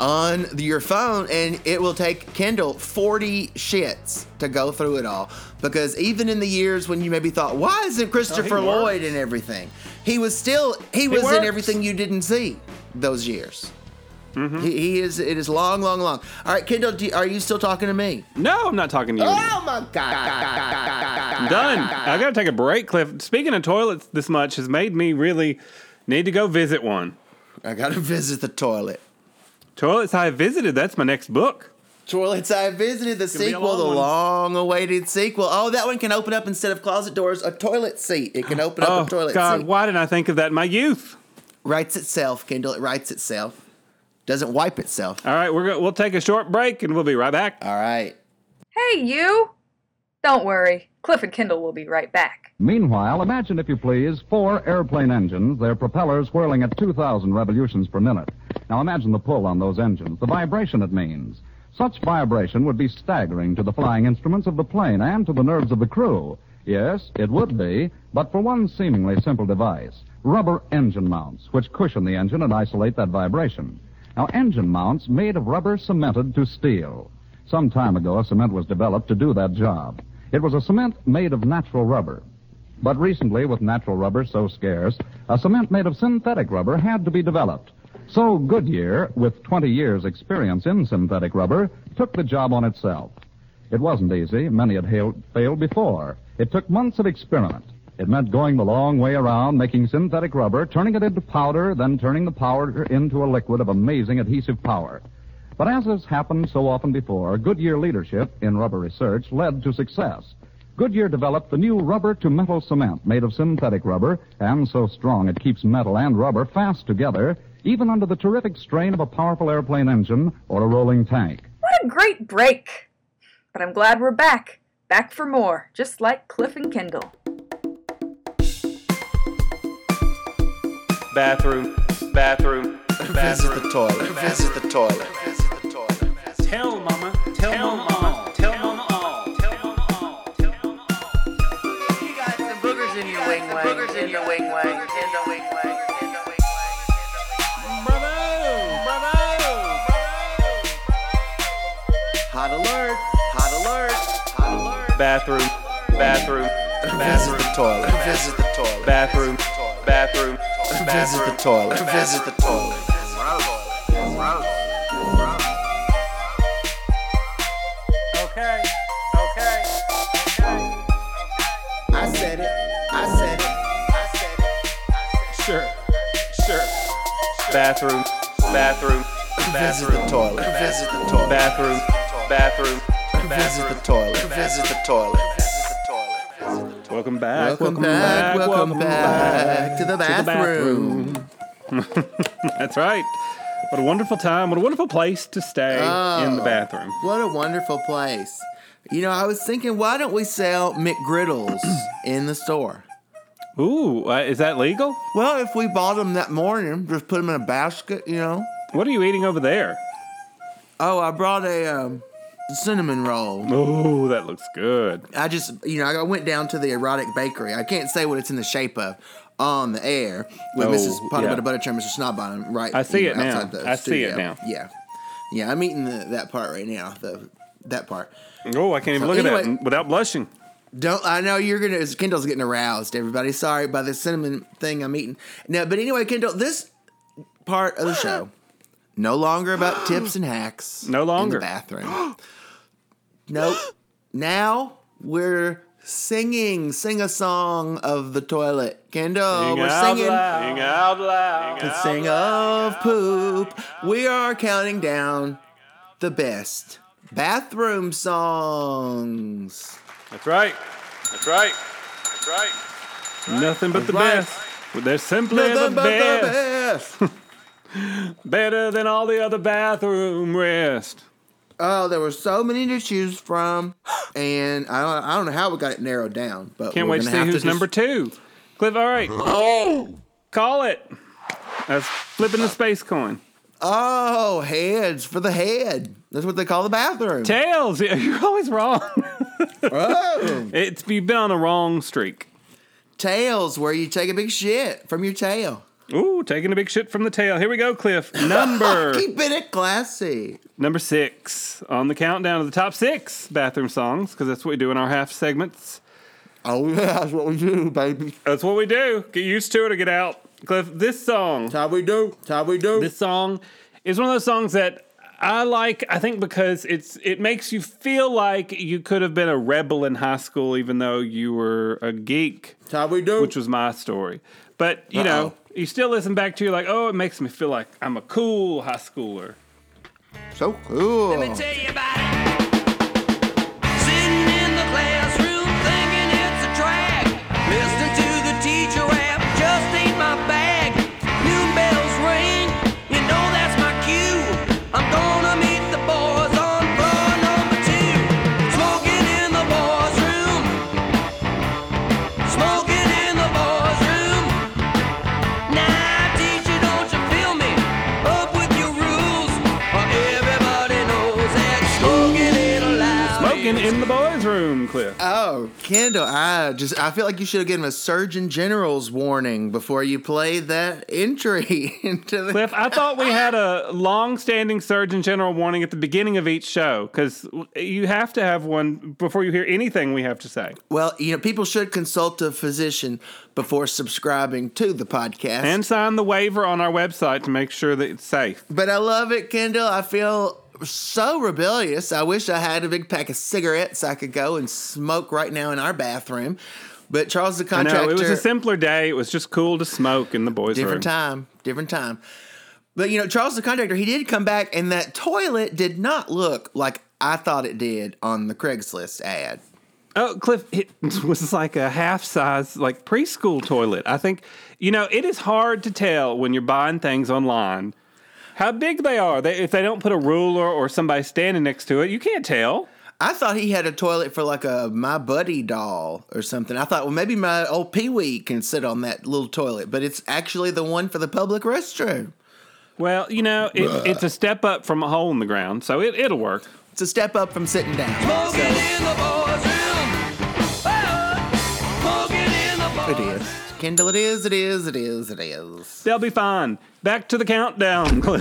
on your phone, and it will take Kendall 40 shits to go through it all. Because even in the years when you maybe thought, why isn't Christopher works. Lloyd in everything? He was still, he was in everything you didn't see those years. Mm-hmm. He, he is, it is long, long, long. All right, Kendall, do, are you still talking to me? No, I'm not talking to you. anymore. Oh my God. Done. I gotta take a break, Cliff. Speaking of toilets, this much has made me really need to go visit one. I gotta visit the toilet. Toilets I visited. That's my next book. Toilets I visited, the gonna sequel, the long one. long awaited sequel. Oh, that one can open up instead of closet doors, a toilet seat. It can open up Oh a toilet seat. Oh, God, seat. why didn't I think of that in my youth? Writes itself, Kindle. It writes itself. Doesn't wipe itself. All right, we're go- we'll take a short break and we'll be right back. All right. Hey, you! Don't worry, Cliff and Kendall will be right back. Meanwhile, imagine, if you please, four airplane engines, their propellers whirling at 2,000 revolutions per minute. Now imagine the pull on those engines, the vibration it means. Such vibration would be staggering to the flying instruments of the plane and to the nerves of the crew. Yes, it would be, but for one seemingly simple device rubber engine mounts, which cushion the engine and isolate that vibration. Now, engine mounts made of rubber cemented to steel. Some time ago, a cement was developed to do that job. It was a cement made of natural rubber. But recently, with natural rubber so scarce, a cement made of synthetic rubber had to be developed. So Goodyear, with 20 years' experience in synthetic rubber, took the job on itself. It wasn't easy. Many had hailed, failed before. It took months of experiment. It meant going the long way around, making synthetic rubber, turning it into powder, then turning the powder into a liquid of amazing adhesive power. But as has happened so often before, Goodyear leadership in rubber research led to success. Goodyear developed the new rubber to metal cement made of synthetic rubber and so strong it keeps metal and rubber fast together, even under the terrific strain of a powerful airplane engine or a rolling tank. What a great break! But I'm glad we're back. Back for more, just like Cliff and Kendall. Bathroom, bathroom, bathroom. Visit the toilet. Visit the toilet. Tell mama, tell, mama all, bathroom, bathroom, Visit the toilet. Visit the toilet. bathroom, bathroom, Visit the toilet. Visit the toilet. Okay, okay, okay. I said it. I said it. I said it. I said it. Sure, sure. Bathroom, bathroom, Visit the toilet. Visit the toilet. bathroom, bathroom, Visit the toilet. Visit the toilet. Visit the toilet. Welcome back. Welcome back. Welcome back to the to the bathroom. That's right. What a wonderful time. What a wonderful place to stay in the Oh. bathroom. What a wonderful place. You know, I was thinking, why don't we sell McGriddles in the store? Ooh, uh, is that legal? Well, if we bought them that morning, just put them in a basket, you know. What are you eating over there? Oh, I brought a um, cinnamon roll. Oh, that looks good. I just, you know, I went down to the erotic bakery. I can't say what it's in the shape of on the air with Oh, Mrs. Potter yeah. Butter Butterchurn, Mr. Snodbottom, right? I see it now. I see it now. Yeah, yeah. I'm eating the, that part right now. The that part. Oh, I can't even So look at anyway- that without blushing. Don't I know you're gonna? Kendall's getting aroused. Everybody, sorry by the cinnamon thing I'm eating. No, but anyway, Kendall, this part of the show no longer about tips and hacks. No longer. in the bathroom. nope. Now we're singing. Sing a song of the toilet, Kendall. we're singing. Sing out loud. The sing of poop. We are counting down the best bathroom songs. That's right. That's right. That's right. Nothing but the right. best. They're simply the Nothing but best. the best. Better than all the other bathroom rest. Oh, there were so many to choose from, and I don't, I don't know how we got it narrowed down. But Can't wait to see have who's just- number two. Cliff, all right. oh, Call it. That's flipping the space coin. Oh, heads for the head. That's what they call the bathroom. Tails. Yeah, You're always wrong. oh. it's you've been on a wrong streak. Tails, where you take a big shit from your tail. Ooh, taking a big shit from the tail. Here we go, Cliff. Number Keeping it classy. number six on the countdown of the top six bathroom songs because that's what we do in our half segments. Oh yeah, that's what we do, baby. That's what we do. Get used to it or get out. Cliff, this song, That's how we do. That's how we do. this song is one of those songs that I like. I think because it's it makes you feel like you could have been a rebel in high school, even though you were a geek, That's how we do. which was my story. But you know, Uh-oh. You still listen back to you like, oh, it makes me feel like I'm a cool high schooler. so cool. Let me tell you about it. Room, Cliff. Oh, Kendall, I just I feel like you should have given a Surgeon General's warning before you played that entry into the. Cliff, I thought we had a long-standing Surgeon General warning at the beginning of each show because you have to have one before you hear anything we have to say. Well, you know, people should consult a physician before subscribing to the podcast. And sign the waiver on our website to make sure that it's safe. but I love it, Kendall. I feel so rebellious. I wish I had a big pack of cigarettes I could go and smoke right now in our bathroom. But Charles the I know contractor. it was a simpler day. It was just cool to smoke in the boys' different room. time different time but you know charles the contractor he did come back and that toilet did not look like i thought it did on the craigslist ad Oh, Cliff, it was like a half-size, like preschool toilet. I think you know it is hard to tell when you're buying things online how big they are. They, if they don't put a ruler or somebody standing next to it, you can't tell. i thought he had a toilet for like a my buddy doll or something i thought well maybe my old pee-wee can sit on that little toilet but it's actually the one for the public restroom Well, you know, it, it's a step up from a hole in the ground, so it, it'll work. it's a step up from sitting down Smoking in the boys' room. Oh, smoking in the boys' it is Kendall, it is, it is, it is, it is. They'll be fine. Back to the countdown.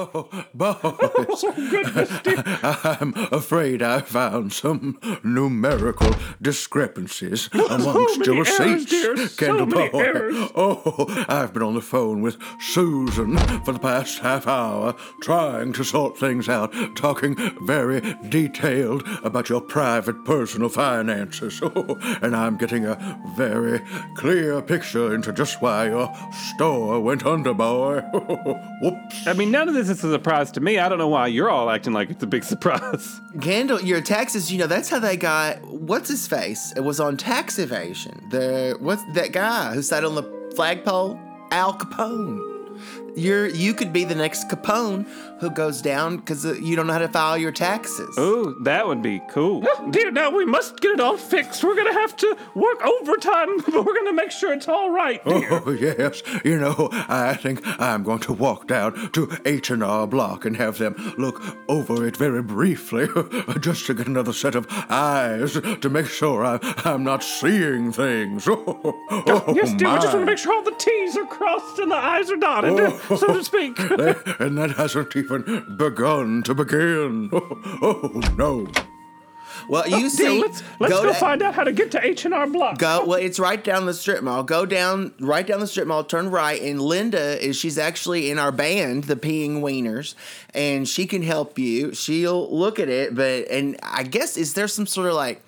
Oh, boys, Oh, I'm afraid I found some numerical discrepancies amongst many your receipts, so Kendall many boy. errors. Oh, I've been on the phone with Susan for the past half hour, trying to sort things out, talking very detailed about your private personal finances. Oh, and I'm getting a very clear picture into just why your store went under, boy. Whoops. I mean, none of this is a surprise to me. I don't know why you're all acting like it's a big surprise. Kendall, your taxes, you know, that's how they got what's his face? It was on tax evasion. The what's that guy who sat on the flagpole? Al Capone. You're you could be the next Capone who goes down because uh, you don't know how to file your taxes. Oh, that would be cool. dear, now we must get it all fixed. We're gonna have to work overtime, but we're gonna make sure it's all right, dear. Oh yes, you know, I think I'm going to walk down to H and R Block and have them look over it very briefly, just to get another set of eyes to make sure I, I'm not seeing things. Oh, yes, dear. We just want to make sure all the T's are crossed and the I's are dotted, so to speak. and that hasn't even begun to begin. Oh, oh, no. Well, you oh, dear, see, let's let's go, to- find out how to get to H and R Block. Go well, it's right down the strip mall. Go down right down the strip mall, turn right, and Linda is she's actually in our band, the Peeing Wieners, and she can help you. She'll look at it, but and I guess is there some sort of like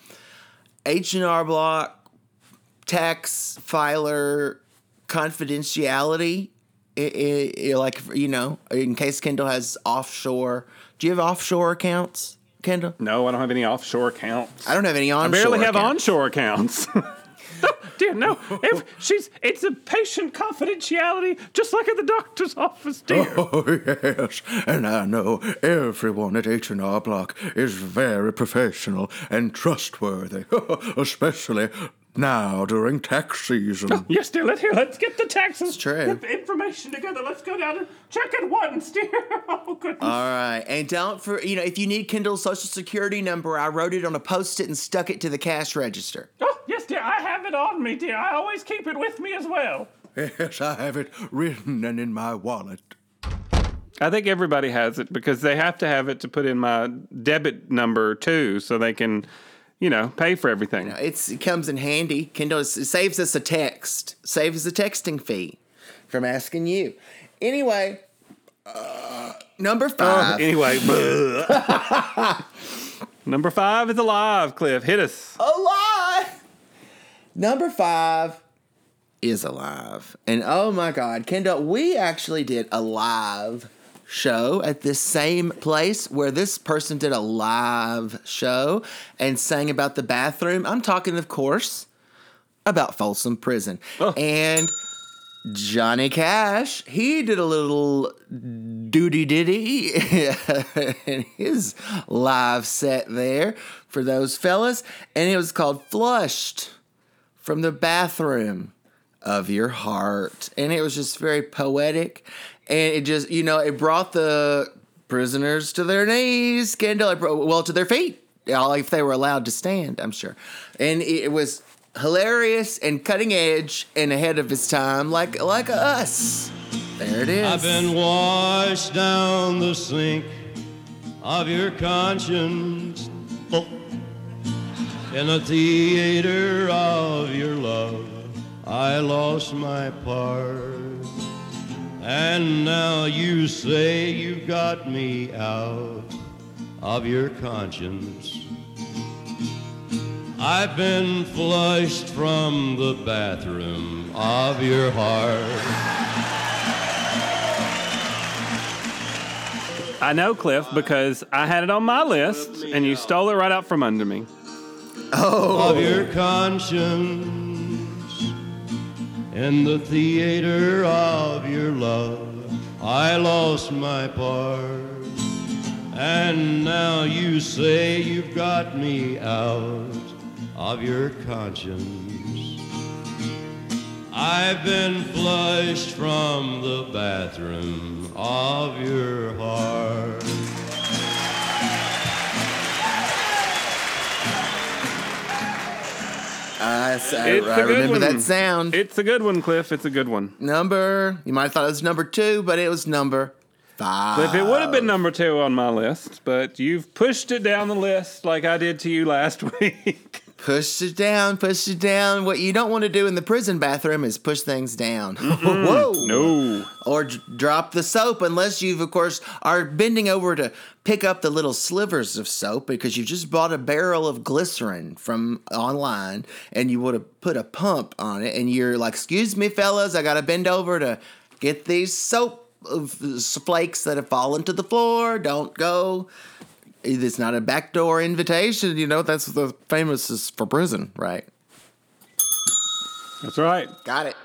H and R block tax filer confidentiality? I- I- I- like you know, in case Kendall has offshore. Do you have offshore accounts, Kendall? No, I don't have any offshore accounts. I don't have any onshore. I barely have accounts. onshore accounts. no, dear, no. If she's it's a patient confidentiality, just like at the doctor's office, dear. Oh yes, and I know everyone at H and R Block is very professional and trustworthy, especially now during tax season. Yes, dear. Let here. Let's get the taxes. true. Get the information together. Let's go down and check it once, dear. Oh goodness. All right, and don't for you know if you need Kendall's social security number, I wrote it on a post-it and stuck it to the cash register. oh yes, dear. I have it on me, dear. I always keep it with me as well. Yes, I have it written and in my wallet. I think everybody has it because they have to have it to put in my debit number too, so they can, you know, pay for everything. It's it comes in handy. Kendall saves us a text, saves a texting fee from asking you. Anyway, uh, number five. Anyway, number five is alive. Cliff, hit us. alive. Number five is alive. And oh my God, Kendall, we actually did a live show at this same place where this person did a live show and sang about the bathroom. I'm talking, of course, about Folsom Prison. And Johnny Cash, he did a little doody ditty in his live set there for those fellas, and it was called Flushed from the Bathroom of Your Heart. And it was just very poetic, and it just, you know, it brought the prisoners to their knees, brought- well, to their feet, if they were allowed to stand, I'm sure. And it was hilarious and cutting edge and ahead of its time, like like us. There it is. I've been washed down the sink of your conscience. Oh. In the theater of your love, I lost my part. And now you say you got me out of your conscience. I've been flushed from the bathroom of your heart. I know, Cliff, because I had it on my list, and you stole it right out from under me. Oh. Of your conscience in the theater of your love i lost my part. And now you say you've got me out of your conscience. I've been flushed from the bathroom of your heart I I, I- It's a I good remember one. that sound. It's a good one, Cliff. It's a good one. number, you might have thought it was number two, but it was number five. Cliff, it would have been number two on my list, but you've pushed it down the list like I did to you last week. Push it down, push it down. What you don't want to do in the prison bathroom is push things down. Mm-hmm. Whoa. no. Or d- drop the soap, unless you've, of course, are bending over to pick up the little slivers of soap because you just bought a barrel of glycerin from online and you would have put a pump on it. And you're like, excuse me, fellas, I got to bend over to get these soap flakes that have fallen to the floor. Don't go. It's not a backdoor invitation. You know, that's the famous is for prison, right? That's right. Got it.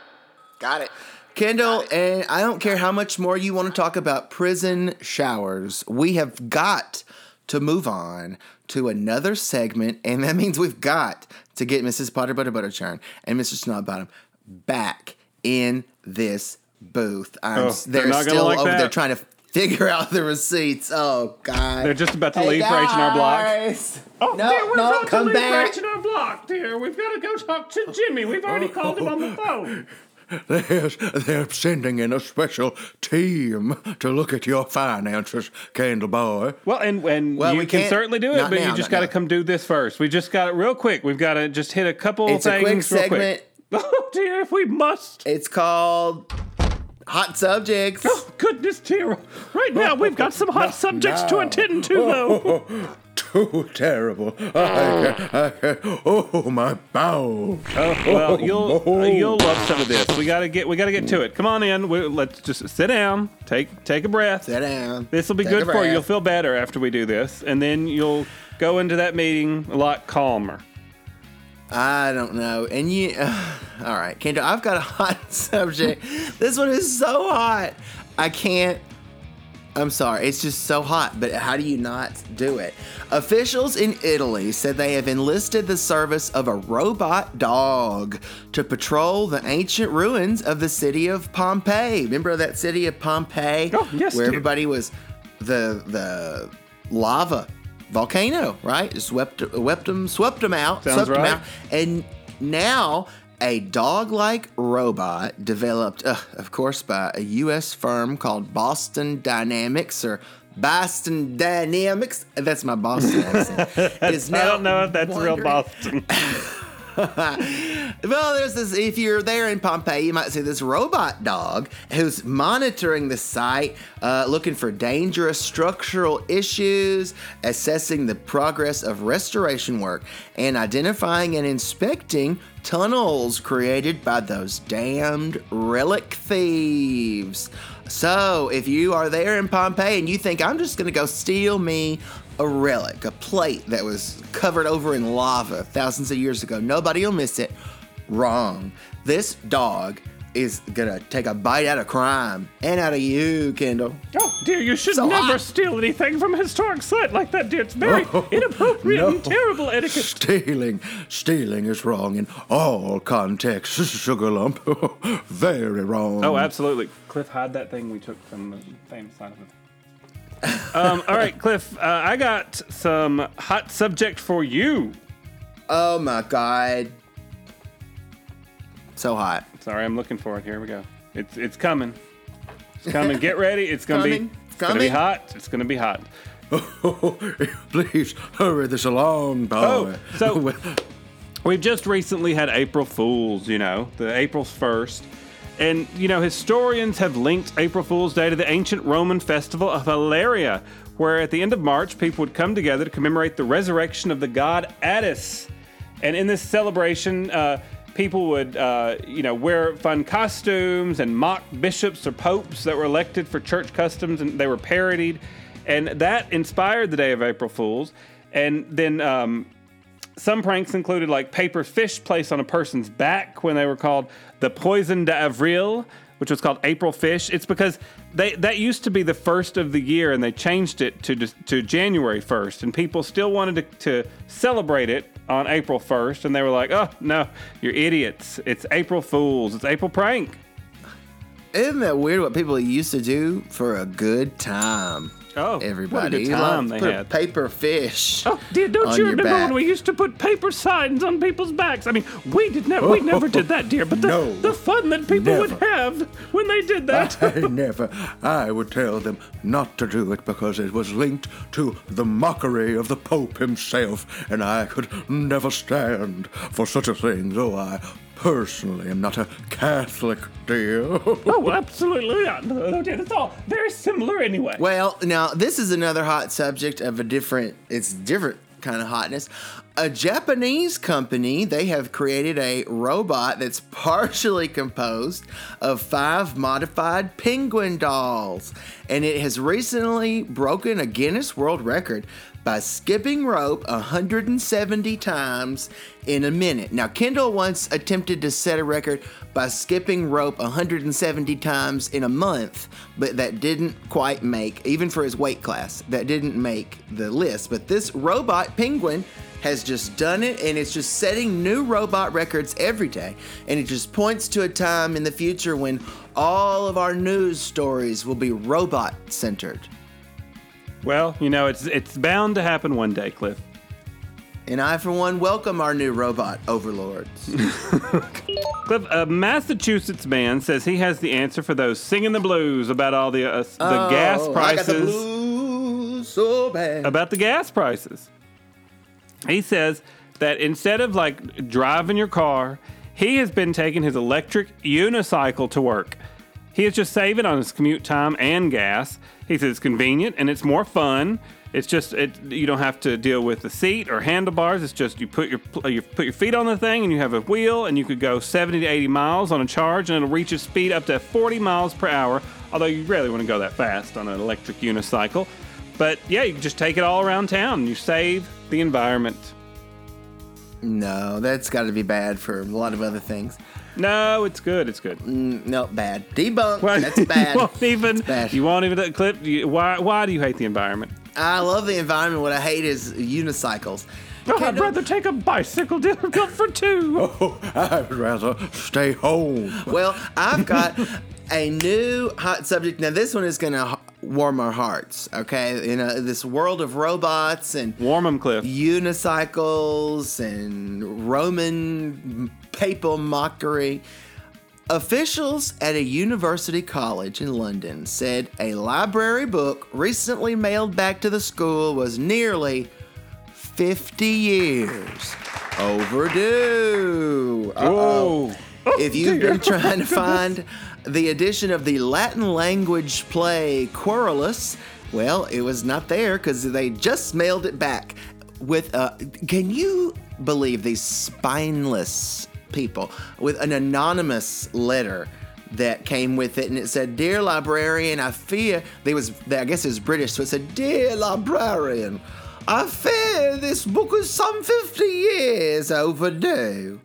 Got it. Kendall, and I don't care how much more you want to talk about prison showers. We have got to move on to another segment, and that means we've got to get Mrs. Potter Butter Butterchurn and Mr. Snobbottom back in this booth. I'm, Oh, they're they're, not still like over that. there trying to figure out the receipts. Oh God! They're just about to leave for H&R Block. Oh, No, dear, we're no, about come to leave back. for H&R Block, dear. We've got to go talk to Jimmy. We've already called him on the phone. They're, they're sending in a special team to look at your finances, Candle Boy. Well, and, and Well, you we can certainly do it, but now, you just got to come do this first. We just got it real quick. We've got to just hit a couple It's a things quick real segment. quick. Oh, dear, if we must. It's called Hot Subjects. Oh, goodness, dear. Right now, we've got some hot subjects to attend to, though. Too terrible. I, I, I, oh, my bowels. Oh, well, you'll uh, you'll love some of this. We gotta get we gotta get to it. Come on in. We, let's just sit down. Take take a breath. Sit down. This will be Take good for you. You'll feel better after we do this, and then you'll go into that meeting a lot calmer. I don't know. And you, all right, Kendall, I've got a hot subject. this one is so hot. I can't. I'm sorry. It's just so hot. But how do you not do it? Officials in Italy said they have enlisted the service of a robot dog to patrol the ancient ruins of the city of Pompeii. Remember that city of Pompeii? Oh, yes, Where dear. everybody was the the lava volcano, right? It Swept swept them swept them out, Sounds swept right. out, and now a dog-like robot developed, uh, of course, by a U.S. firm called Boston Dynamics or Boston Dynamics. That's my Boston accent. is I don't know if that's real Boston. well, there's this. If you're there in Pompeii, you might see this robot dog who's monitoring the site, uh, looking for dangerous structural issues, assessing the progress of restoration work, and identifying and inspecting tunnels created by those damned relic thieves. So, if you are there in Pompeii and you think I'm just going to go steal me a relic, a plate that was covered over in lava thousands of years ago. Nobody will miss it. Wrong. This dog is gonna take a bite out of crime and out of you, Kendall. oh dear, you should So never hot. steal anything from a historic site like that, dear. It's very oh, inappropriate no. and terrible etiquette. Stealing, stealing is wrong in all contexts, Sugar Lump. Very wrong. Oh, absolutely. Cliff, hide that thing we took from the famous side of it. Um, all right, Cliff, uh, I got some hot subject for you. Oh my god. So hot. Sorry, I'm looking for it. Here we go. It's it's coming. It's coming. Get ready. It's gonna Coming. be it's gonna be hot. It's gonna be hot. Please hurry this along, boy. Oh, so we've just recently had April Fools, you know, the April's 1st. And, you know, historians have linked April Fool's Day to the ancient Roman festival of Hilaria, where at the end of March, people would come together to commemorate the resurrection of the god Attis. And in this celebration, uh, people would, uh, you know, wear fun costumes and mock bishops or popes that were elected for church customs, and they were parodied. And that inspired the day of April Fools. And then um, some pranks included like paper fish placed on a person's back when they were called the poisson d'Avril, which was called April fish. It's because they that used to be the first of the year and they changed it to to January 1st and people still wanted to, to celebrate it on April 1st and they were like, "Oh, no, you're idiots. It's April Fools. It's April prank." Isn't that weird what people used to do for a good time? Oh, everybody. what a good time they put had. Paper fish. Oh, dear, don't on you remember back. when we used to put paper signs on people's backs? I mean, we did never, we never did that, dear. But the, No. the fun that people would have when they did that. I never. I would tell them not to do it because it was linked to the mockery of the Pope himself, and I could never stand for such a thing, though I personally am not a Catholic, dear. oh, absolutely uh, not. No, dear, it's all very similar anyway. Well, now this is another hot subject of a different. It's different kind of hotness. A Japanese company they have created a robot that's partially composed of five modified penguin dolls, and it has recently broken a Guinness World Record by skipping rope 170 times in a minute. Now, Kendall once attempted to set a record by skipping rope 170 times in a month, but that didn't quite make, even for his weight class, that didn't make the list. But this robot penguin has just done it and it's just setting new robot records every day. And it just points to a time in the future when all of our news stories will be robot centered. Well, you know, it's it's bound to happen one day, Cliff. And I, for one, welcome our new robot overlords. Cliff, a Massachusetts man says he has the answer for those singing the blues about all the uh, the gas Oh, I got the prices. blues so bad. about the gas prices. He says that instead of like driving your car, he has been taking his electric unicycle to work. He is just saving on his commute time and gas. He says it's convenient and it's more fun. It's just it, you don't have to deal with the seat or handlebars. It's just you put your you put your feet on the thing and you have a wheel and you could go 70 to 80 miles on a charge and it'll reach a speed up to 40 miles per hour. Although you rarely want to go that fast on an electric unicycle. But yeah, you can just take it all around town you save the environment. No, that's got to be bad for a lot of other things. No, it's good. It's good. Mm, No, bad. Debunk. Well, That's bad. You won't even. Bad. You won't even clip. You, why? Why do you hate the environment? I love the environment. What I hate is unicycles. Oh, I'd rather take a bicycle built for two. Oh, I'd rather stay home. Well, I've got a new hot subject. Now, this one is going to warm our hearts, okay? In a, this world of robots and Warm 'em, Cliff. unicycles and Roman papal mockery. Officials at a university college in London said a library book recently mailed back to the school was nearly 50 years overdue. Whoa. If you've been trying to find the edition of the Latin language play Querulus, well, it was not there because they just mailed it back. With uh, can you believe these spineless people with an anonymous letter? That came with it, and it said, "Dear librarian, I fear." They was, I guess it was British, so it said, "Dear librarian, I fear this book is some 50 years overdue.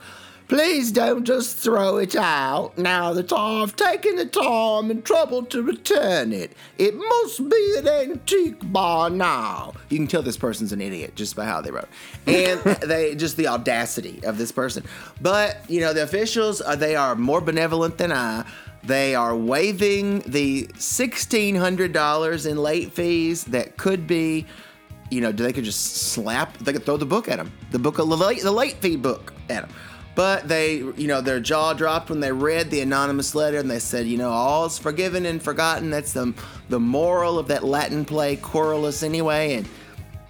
Please don't just throw it out now that I've taken the time and trouble to return it. It must be an antique by now. You can tell this person's an idiot just by how they wrote. And they just the audacity of this person. But, you know, the officials, uh, they are more benevolent than I. They are waiving the $1,600 in late fees that could be you know, they could just slap, they could throw the book at him, the book of the late, the late fee book at him. But they, you know, their jaw dropped when they read the anonymous letter and they said, you know, all's forgiven and forgotten. That's the the moral of that Latin play, Querulus, anyway. And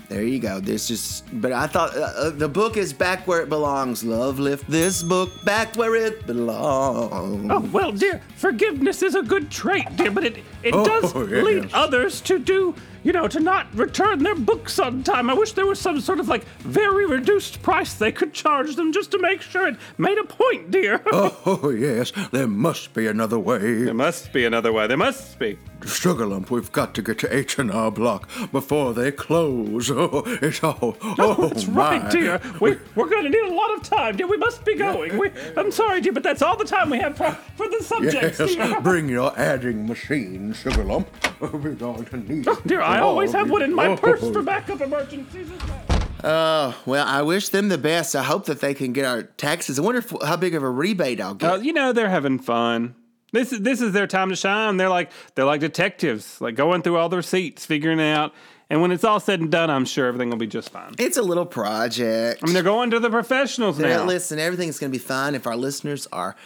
there you go. There's just, but I thought uh, uh, the book is back where it belongs. Love, lift this book back where it belongs. Oh well, dear, forgiveness is a good trait, dear, but it it Oh, does lead others to do, you know, to not return their books on time. I wish there was some sort of like very reduced price they could charge them just to make sure it made a point, dear. Oh, yes, there must be another way. There must be another way. There must be. Sugarlump, we've got to get to H&R Block before they close. Oh, it's all. Oh, Oh, that's my. right, dear. We, we're going to need a lot of time, dear. We must be going. We, I'm sorry, dear, but that's all the time we have for, for the subjects, Yes, dear. bring your adding machine, Sugarlump. We're going to need it. Dear, I always have one in my purse Oh. for backup emergencies as. Oh, well, I wish them the best. I hope that they can get our taxes. I wonder if, how big of a rebate I'll get. Uh, you know, they're having fun. This is this is their time to shine. They're like they're like detectives, like going through all their seats, figuring it out. And when it's all said and done, I'm sure everything will be just fine. It's a little project. I mean, they're going to the professionals Now, now. listen, everything's going to be fine if our listeners are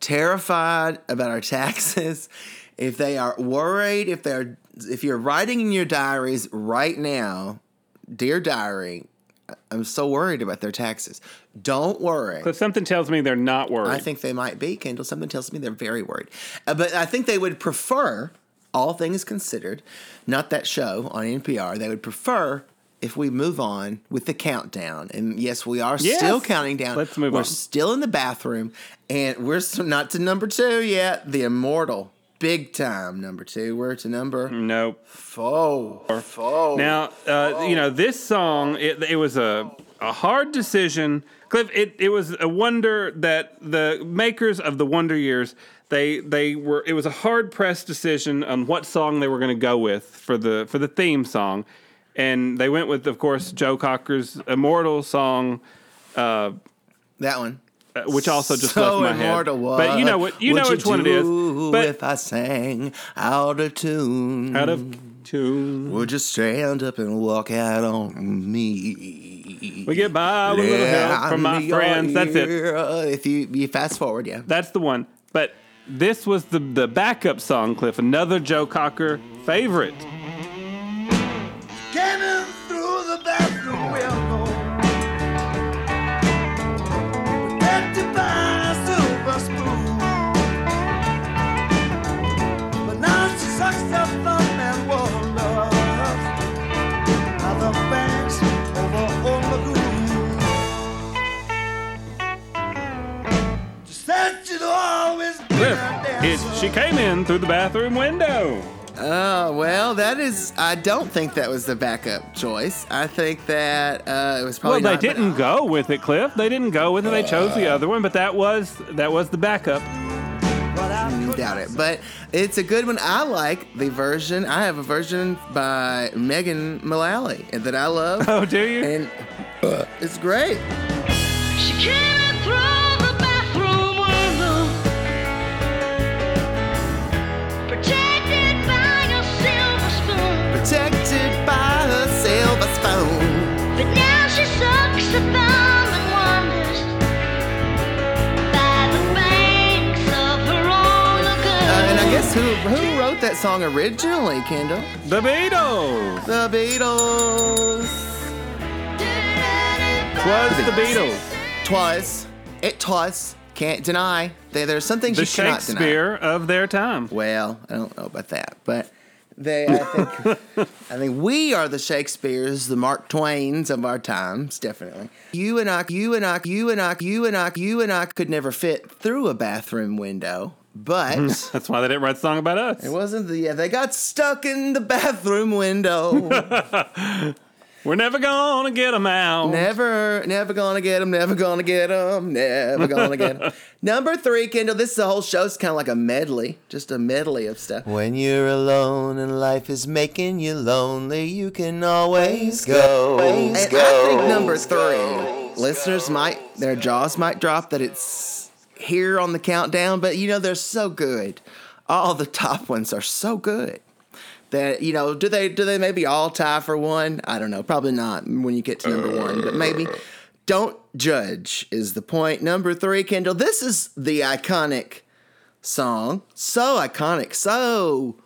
terrified about our taxes, if they are worried, if they're if you're writing in your diaries right now, dear diary, I'm so worried about their taxes. Don't worry. But something tells me they're not worried. I think they might be, Kendall. Something tells me they're very worried. Uh, but I think they would prefer, all things considered, not that show on NPR, they would prefer if we move on with the countdown. And yes, we are Yes. still counting down. Let's move on. we're still in the bathroom, and we're not to number two yet. The immortal, big time number two. We're to number nope. four. Four. Now, uh, you know, this song, it, it was a, a hard decision. Cliff, it, it was a wonder that the makers of the Wonder Years, they they were it was a hard pressed decision on what song they were going to go with for the for the theme song. And they went with, of course, Joe Cocker's Immortal song, uh, that one. Uh, which also just so left my immortal, head. What But you know what you would know which one it is. But if I sang out of tune, out of tune, Would you stand up and walk out on me? we get by with a little help from my Lend me your friends. That's it. If you you fast forward, yeah. That's the one. But this was the the backup song, Cliff. Another Joe Cocker favorite. Scanning through the bathroom she came in through the bathroom window. Oh well, that is. I don't think that was the backup choice. I think that uh, it was probably. Well, they not, didn't go with it, Cliff. They didn't go with it. They chose the other one, but that was that was the backup. But I I doubt it, but it's a good one. I like the version. I have a version by Megan Mullally that I love, Oh, do you? and uh, it's great. She And I guess who who wrote that song originally, Kendall? The Beatles. The Beatles. Was the Beatles. Twas. It twas. Can't deny. There, there's some things The you cannot deny. Shakespeare of their time. Well, I don't know about that, but they, I think, I think we are the Shakespeares, the Mark Twains of our times, definitely. You and I, you and I, you and I, you and I, you and I could never fit through a bathroom window, but That's why they didn't write a song about us. it wasn't the. Yeah, they got stuck in the bathroom window. We're never gonna get them out. never, never gonna get them. Never gonna get them. Never gonna get them. Number three, Kendall. This is the whole show's kind of like a medley, just a medley of stuff. When you're alone and life is making you lonely, you can always go. And I think number three, listeners might their jaws might drop that it's here on the countdown, but you know they're so good. All the top ones are so good that you know do they do they maybe all tie for one? I don't know. Probably not when you get to number one but maybe. Don't judge is the point. Number three kendall this is the iconic song. So iconic. So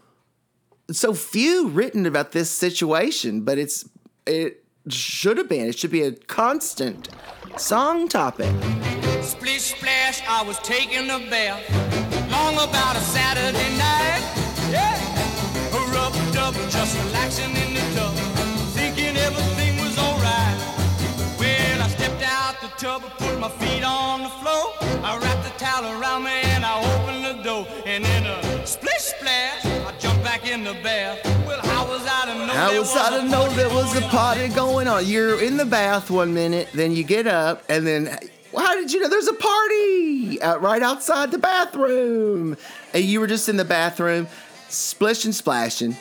so few written about this situation but it's it should have been. It should be a constant song topic Splish splash, I was taking a bath. Long about a Saturday night. Yeah. A rub dub, just relaxing in the tub. Thinking everything was alright. Well, I stepped out the tub, put my feet on the floor. I wrapped the towel around me and I opened the door. And in a splish splash, I jumped back in the bath. Well, how was I to know How there was I to know there was a party going on? You're in the bath one minute, then you get up, and then well, how did you know there's a party out right outside the bathroom? And you were just in the bathroom, splishing, splashing,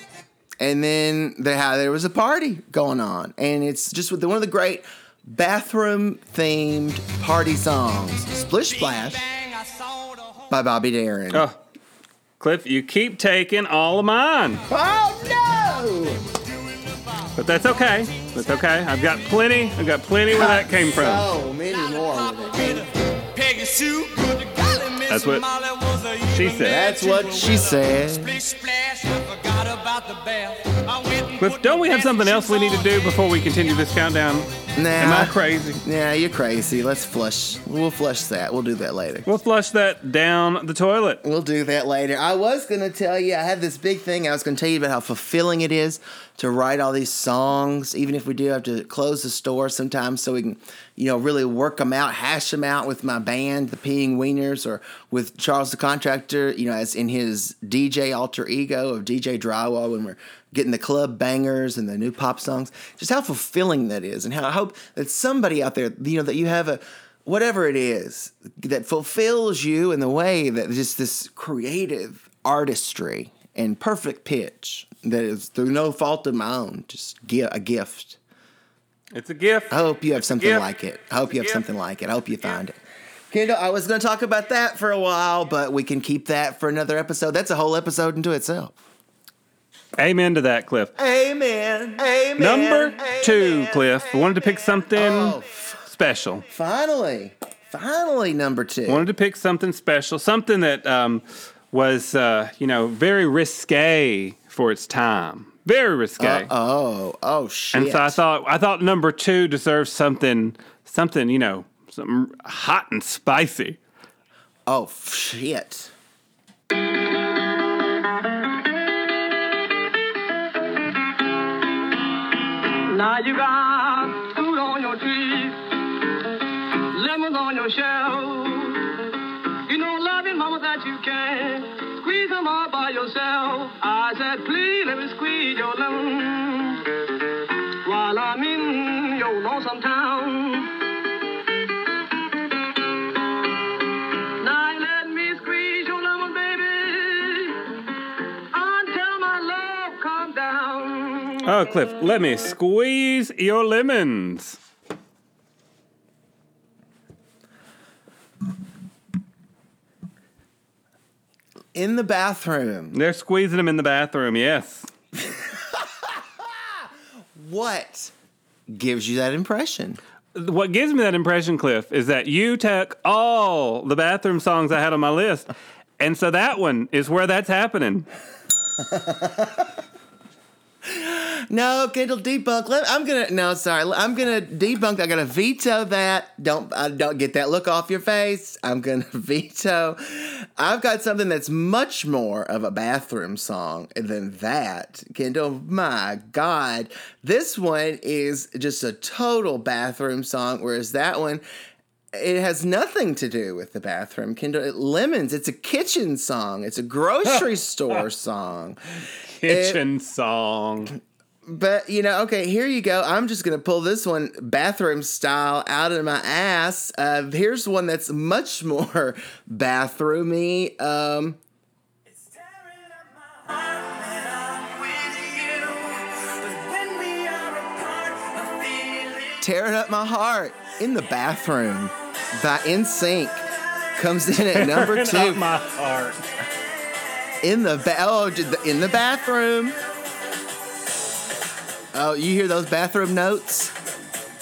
and then the, how there was a party going on, and it's just with the, one of the great bathroom themed party songs, Splish Splash Bang, I saw the whole by Bobby Darin. Oh, Cliff, you keep taking all of mine. Oh no! But that's okay. That's okay. I've got plenty. I've got plenty where that came from. So many more. where that came from. Peggy Sue, good to golly, Miss That's what Molly was a she said. That's what she said. Splish splash, I forgot about the bath. I went and Cliff, don't we have something else we need to do before we continue this countdown? Nah. Am I crazy? Yeah, you're crazy. Let's flush. We'll flush that. We'll do that later. We'll flush that down the toilet. We'll do that later. I was going to tell you, I had this big thing. I was going to tell you about how fulfilling it is to write all these songs, even if we do have to close the store sometimes so we can, you know, really work them out, hash them out with my band, the Peeing Wieners, or with Charles the Contractor, you know, as in his DJ alter ego of DJ Drywall when we're getting the club bangers and the new pop songs. Just how fulfilling that is, and how I hope that somebody out there, you know, that you have a whatever it is that fulfills you in the way that just this creative artistry and perfect pitch that is through no fault of my own, just a gift. It's a gift. I hope you have something like it. I hope you have gift. something like it. I hope you find it. Kendall, I was going to talk about that for a while, but we can keep that for another episode. That's a whole episode into itself. Amen to that, Cliff. Amen. Amen. Number two, Cliff. I wanted to pick something Oh, f- special. finally. Finally, number two. wanted to pick something special, something that um, was, uh, you know, very risque for its time. Very risque. oh, oh, shit. and so I thought, I thought number two deserves something, something, you know, something hot and spicy. oh, shit. Now you got fruit on your tree, lemons on your shelf. You know, loving mama that you can squeeze them all by yourself. I said, please let me squeeze your lemon while I'm in your lonesome Oh, Cliff, let me squeeze your lemons. In the bathroom. They're squeezing them in the bathroom, yes. What gives you that impression? What gives me that impression, Cliff, is that you took all the bathroom songs I had on my list. And so that one is where that's happening. No, Kendall, debunk. Let, I'm gonna. No, sorry. I'm gonna debunk. I gotta veto that. Don't. I don't get that look off your face. I'm gonna veto. I've got something that's much more of a bathroom song than that. Kendall, my God, this one is just a total bathroom song, whereas that one. It has nothing to do with the bathroom, Kendall. It, lemons. It's a kitchen song. It's a grocery store song. Kitchen song. But you know, okay, here you go. I'm just gonna pull this one bathroom style out of my ass. Uh, here's one that's much more bathroomy. Um, tearing up my heart in the bathroom by NSYNC comes in at number two up my heart. in the ba- oh in the bathroom. Oh, you hear those bathroom notes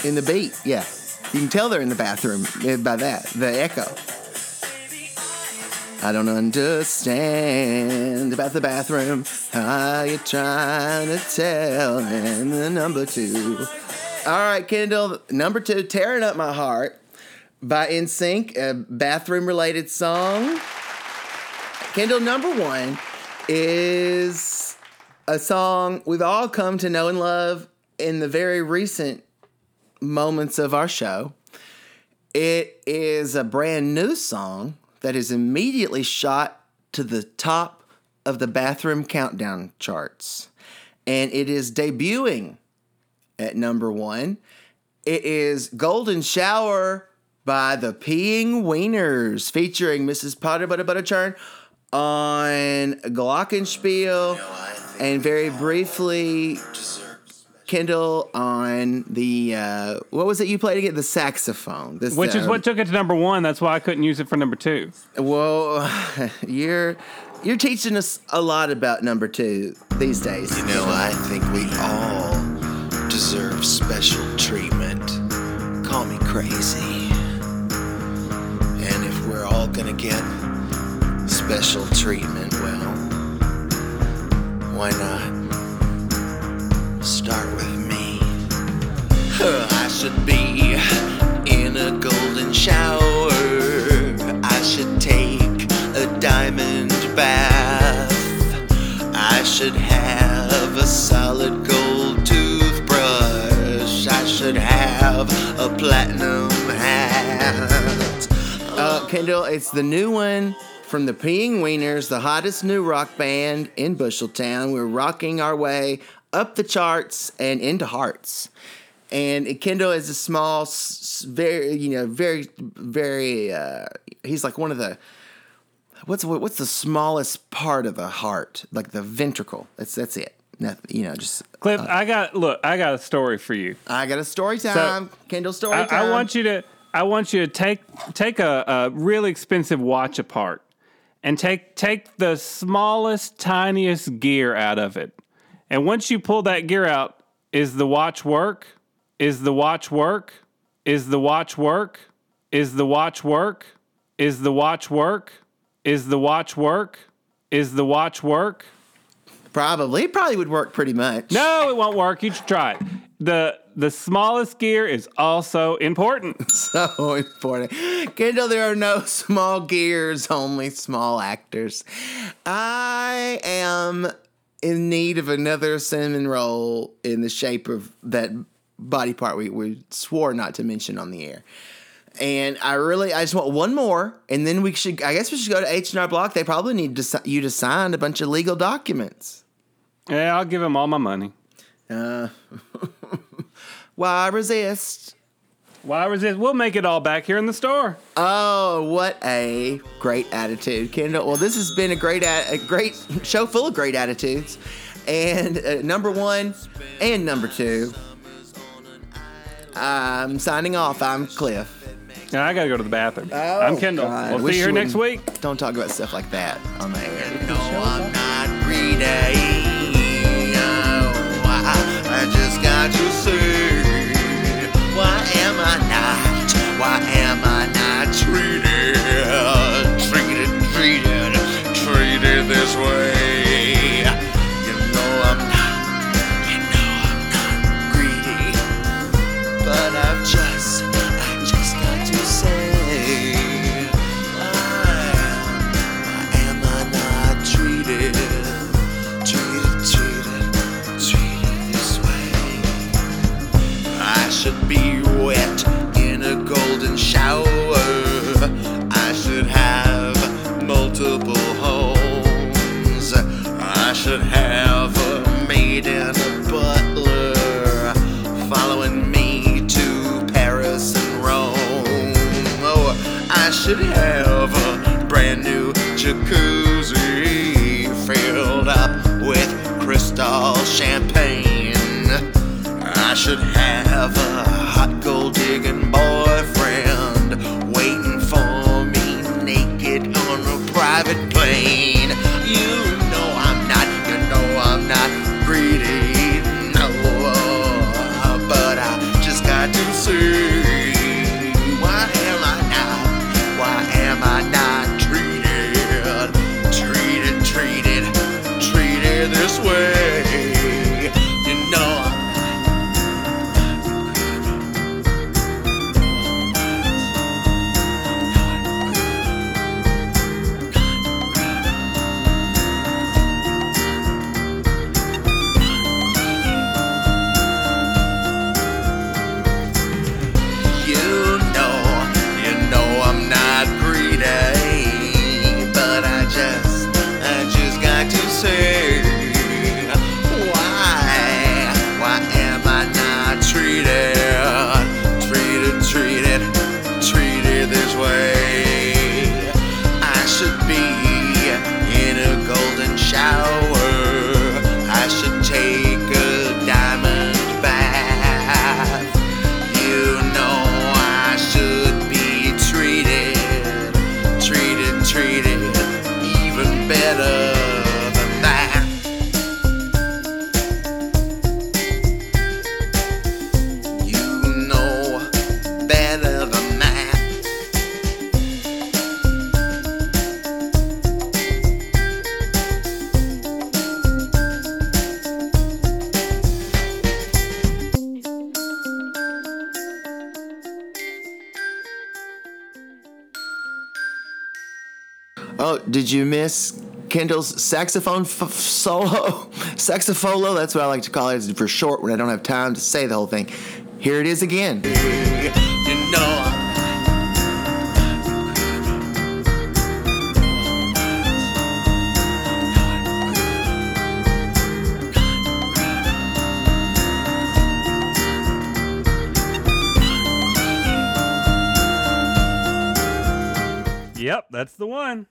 in the beat? Yeah, you can tell they're in the bathroom eh, by that the echo. I don't understand about the bathroom. How you trying to tell? And the number two. All right, Kendall, number two, tearing up my heart by NSYNC, a bathroom related song. Kendall, number one is a song we've all come to know and love in the very recent moments of our show. It is a brand new song that is immediately shot to the top of the bathroom countdown charts. And it is debuting at number one. It is Golden Shower by the Peeing Wieners, featuring Mrs. Potter Butter Butter Churn on Glockenspiel and very briefly Kendall on the uh, what was it you played again? The saxophone. This, Which is uh, what took it to number one. That's why I couldn't use it for number two. Well, you're you're teaching us a lot about number two these days. You know, I think we all deserve special treatment. Call me crazy. And if we're all gonna get special treatment, well, why not start with me? I should be in a golden shower. I should take a diamond bath. I should have a solid gold toothbrush. I should have a platinum hat. Uh, Kendall, it's the new one from the Peeing Wieners, the hottest new rock band in Busheltown. We're rocking our way up the charts and into hearts. And Kendall is a small, very, you know, very, very. Uh, he's like one of the. What's what's the smallest part of the heart? Like the ventricle. That's that's it. Nothing, you know, just. Cliff, I got look. I got a story for you. I got a story time. Kendall story I, time. I want you to. I want you to take take a, a really expensive watch apart and take take the smallest, tiniest gear out of it. And once you pull that gear out, is the watch work? Is the watch work? Is the watch work? Is the watch work? Is the watch work? Is the watch work? Is the watch work? Probably. It probably would work pretty much. No, it won't work. You should try it. The the smallest gear is also important. so important. Kendall, there are no small gears, only small actors. I am in need of another cinnamon roll in the shape of that body part we, we swore not to mention on the air. And I really, I just want one more, and then we should. I guess we should go to H and R Block. They probably need to, you to sign a bunch of legal documents. Yeah, I'll give them all my money. Uh, why resist? Why resist? We'll make it all back here in the store. Oh, what a great attitude, Kendall. Well, this has been a great, a great show full of great attitudes, and uh, number one and number two. I'm signing off. I'm Cliff. Now I gotta go to the bathroom. I'm Kendall. Oh, God. We'll Wish see you here next week. Don't talk about stuff like that on the air. No, I'm not greedy. Oh, I, I just got to say, why am I not? Why am I not treated, treated, treated, treated this way? Shower. I should have multiple homes. I should have a maid and a butler following me to Paris and Rome. Oh, I should have a brand new jacuzzi filled up with crystal champagne. I should have a hot gold digging boyfriend did you miss Kendall's saxophone f- solo? Saxopholo, that's what I like to call it for short when I don't have time to say the whole thing. Here it is again. You know Yep, that's the one.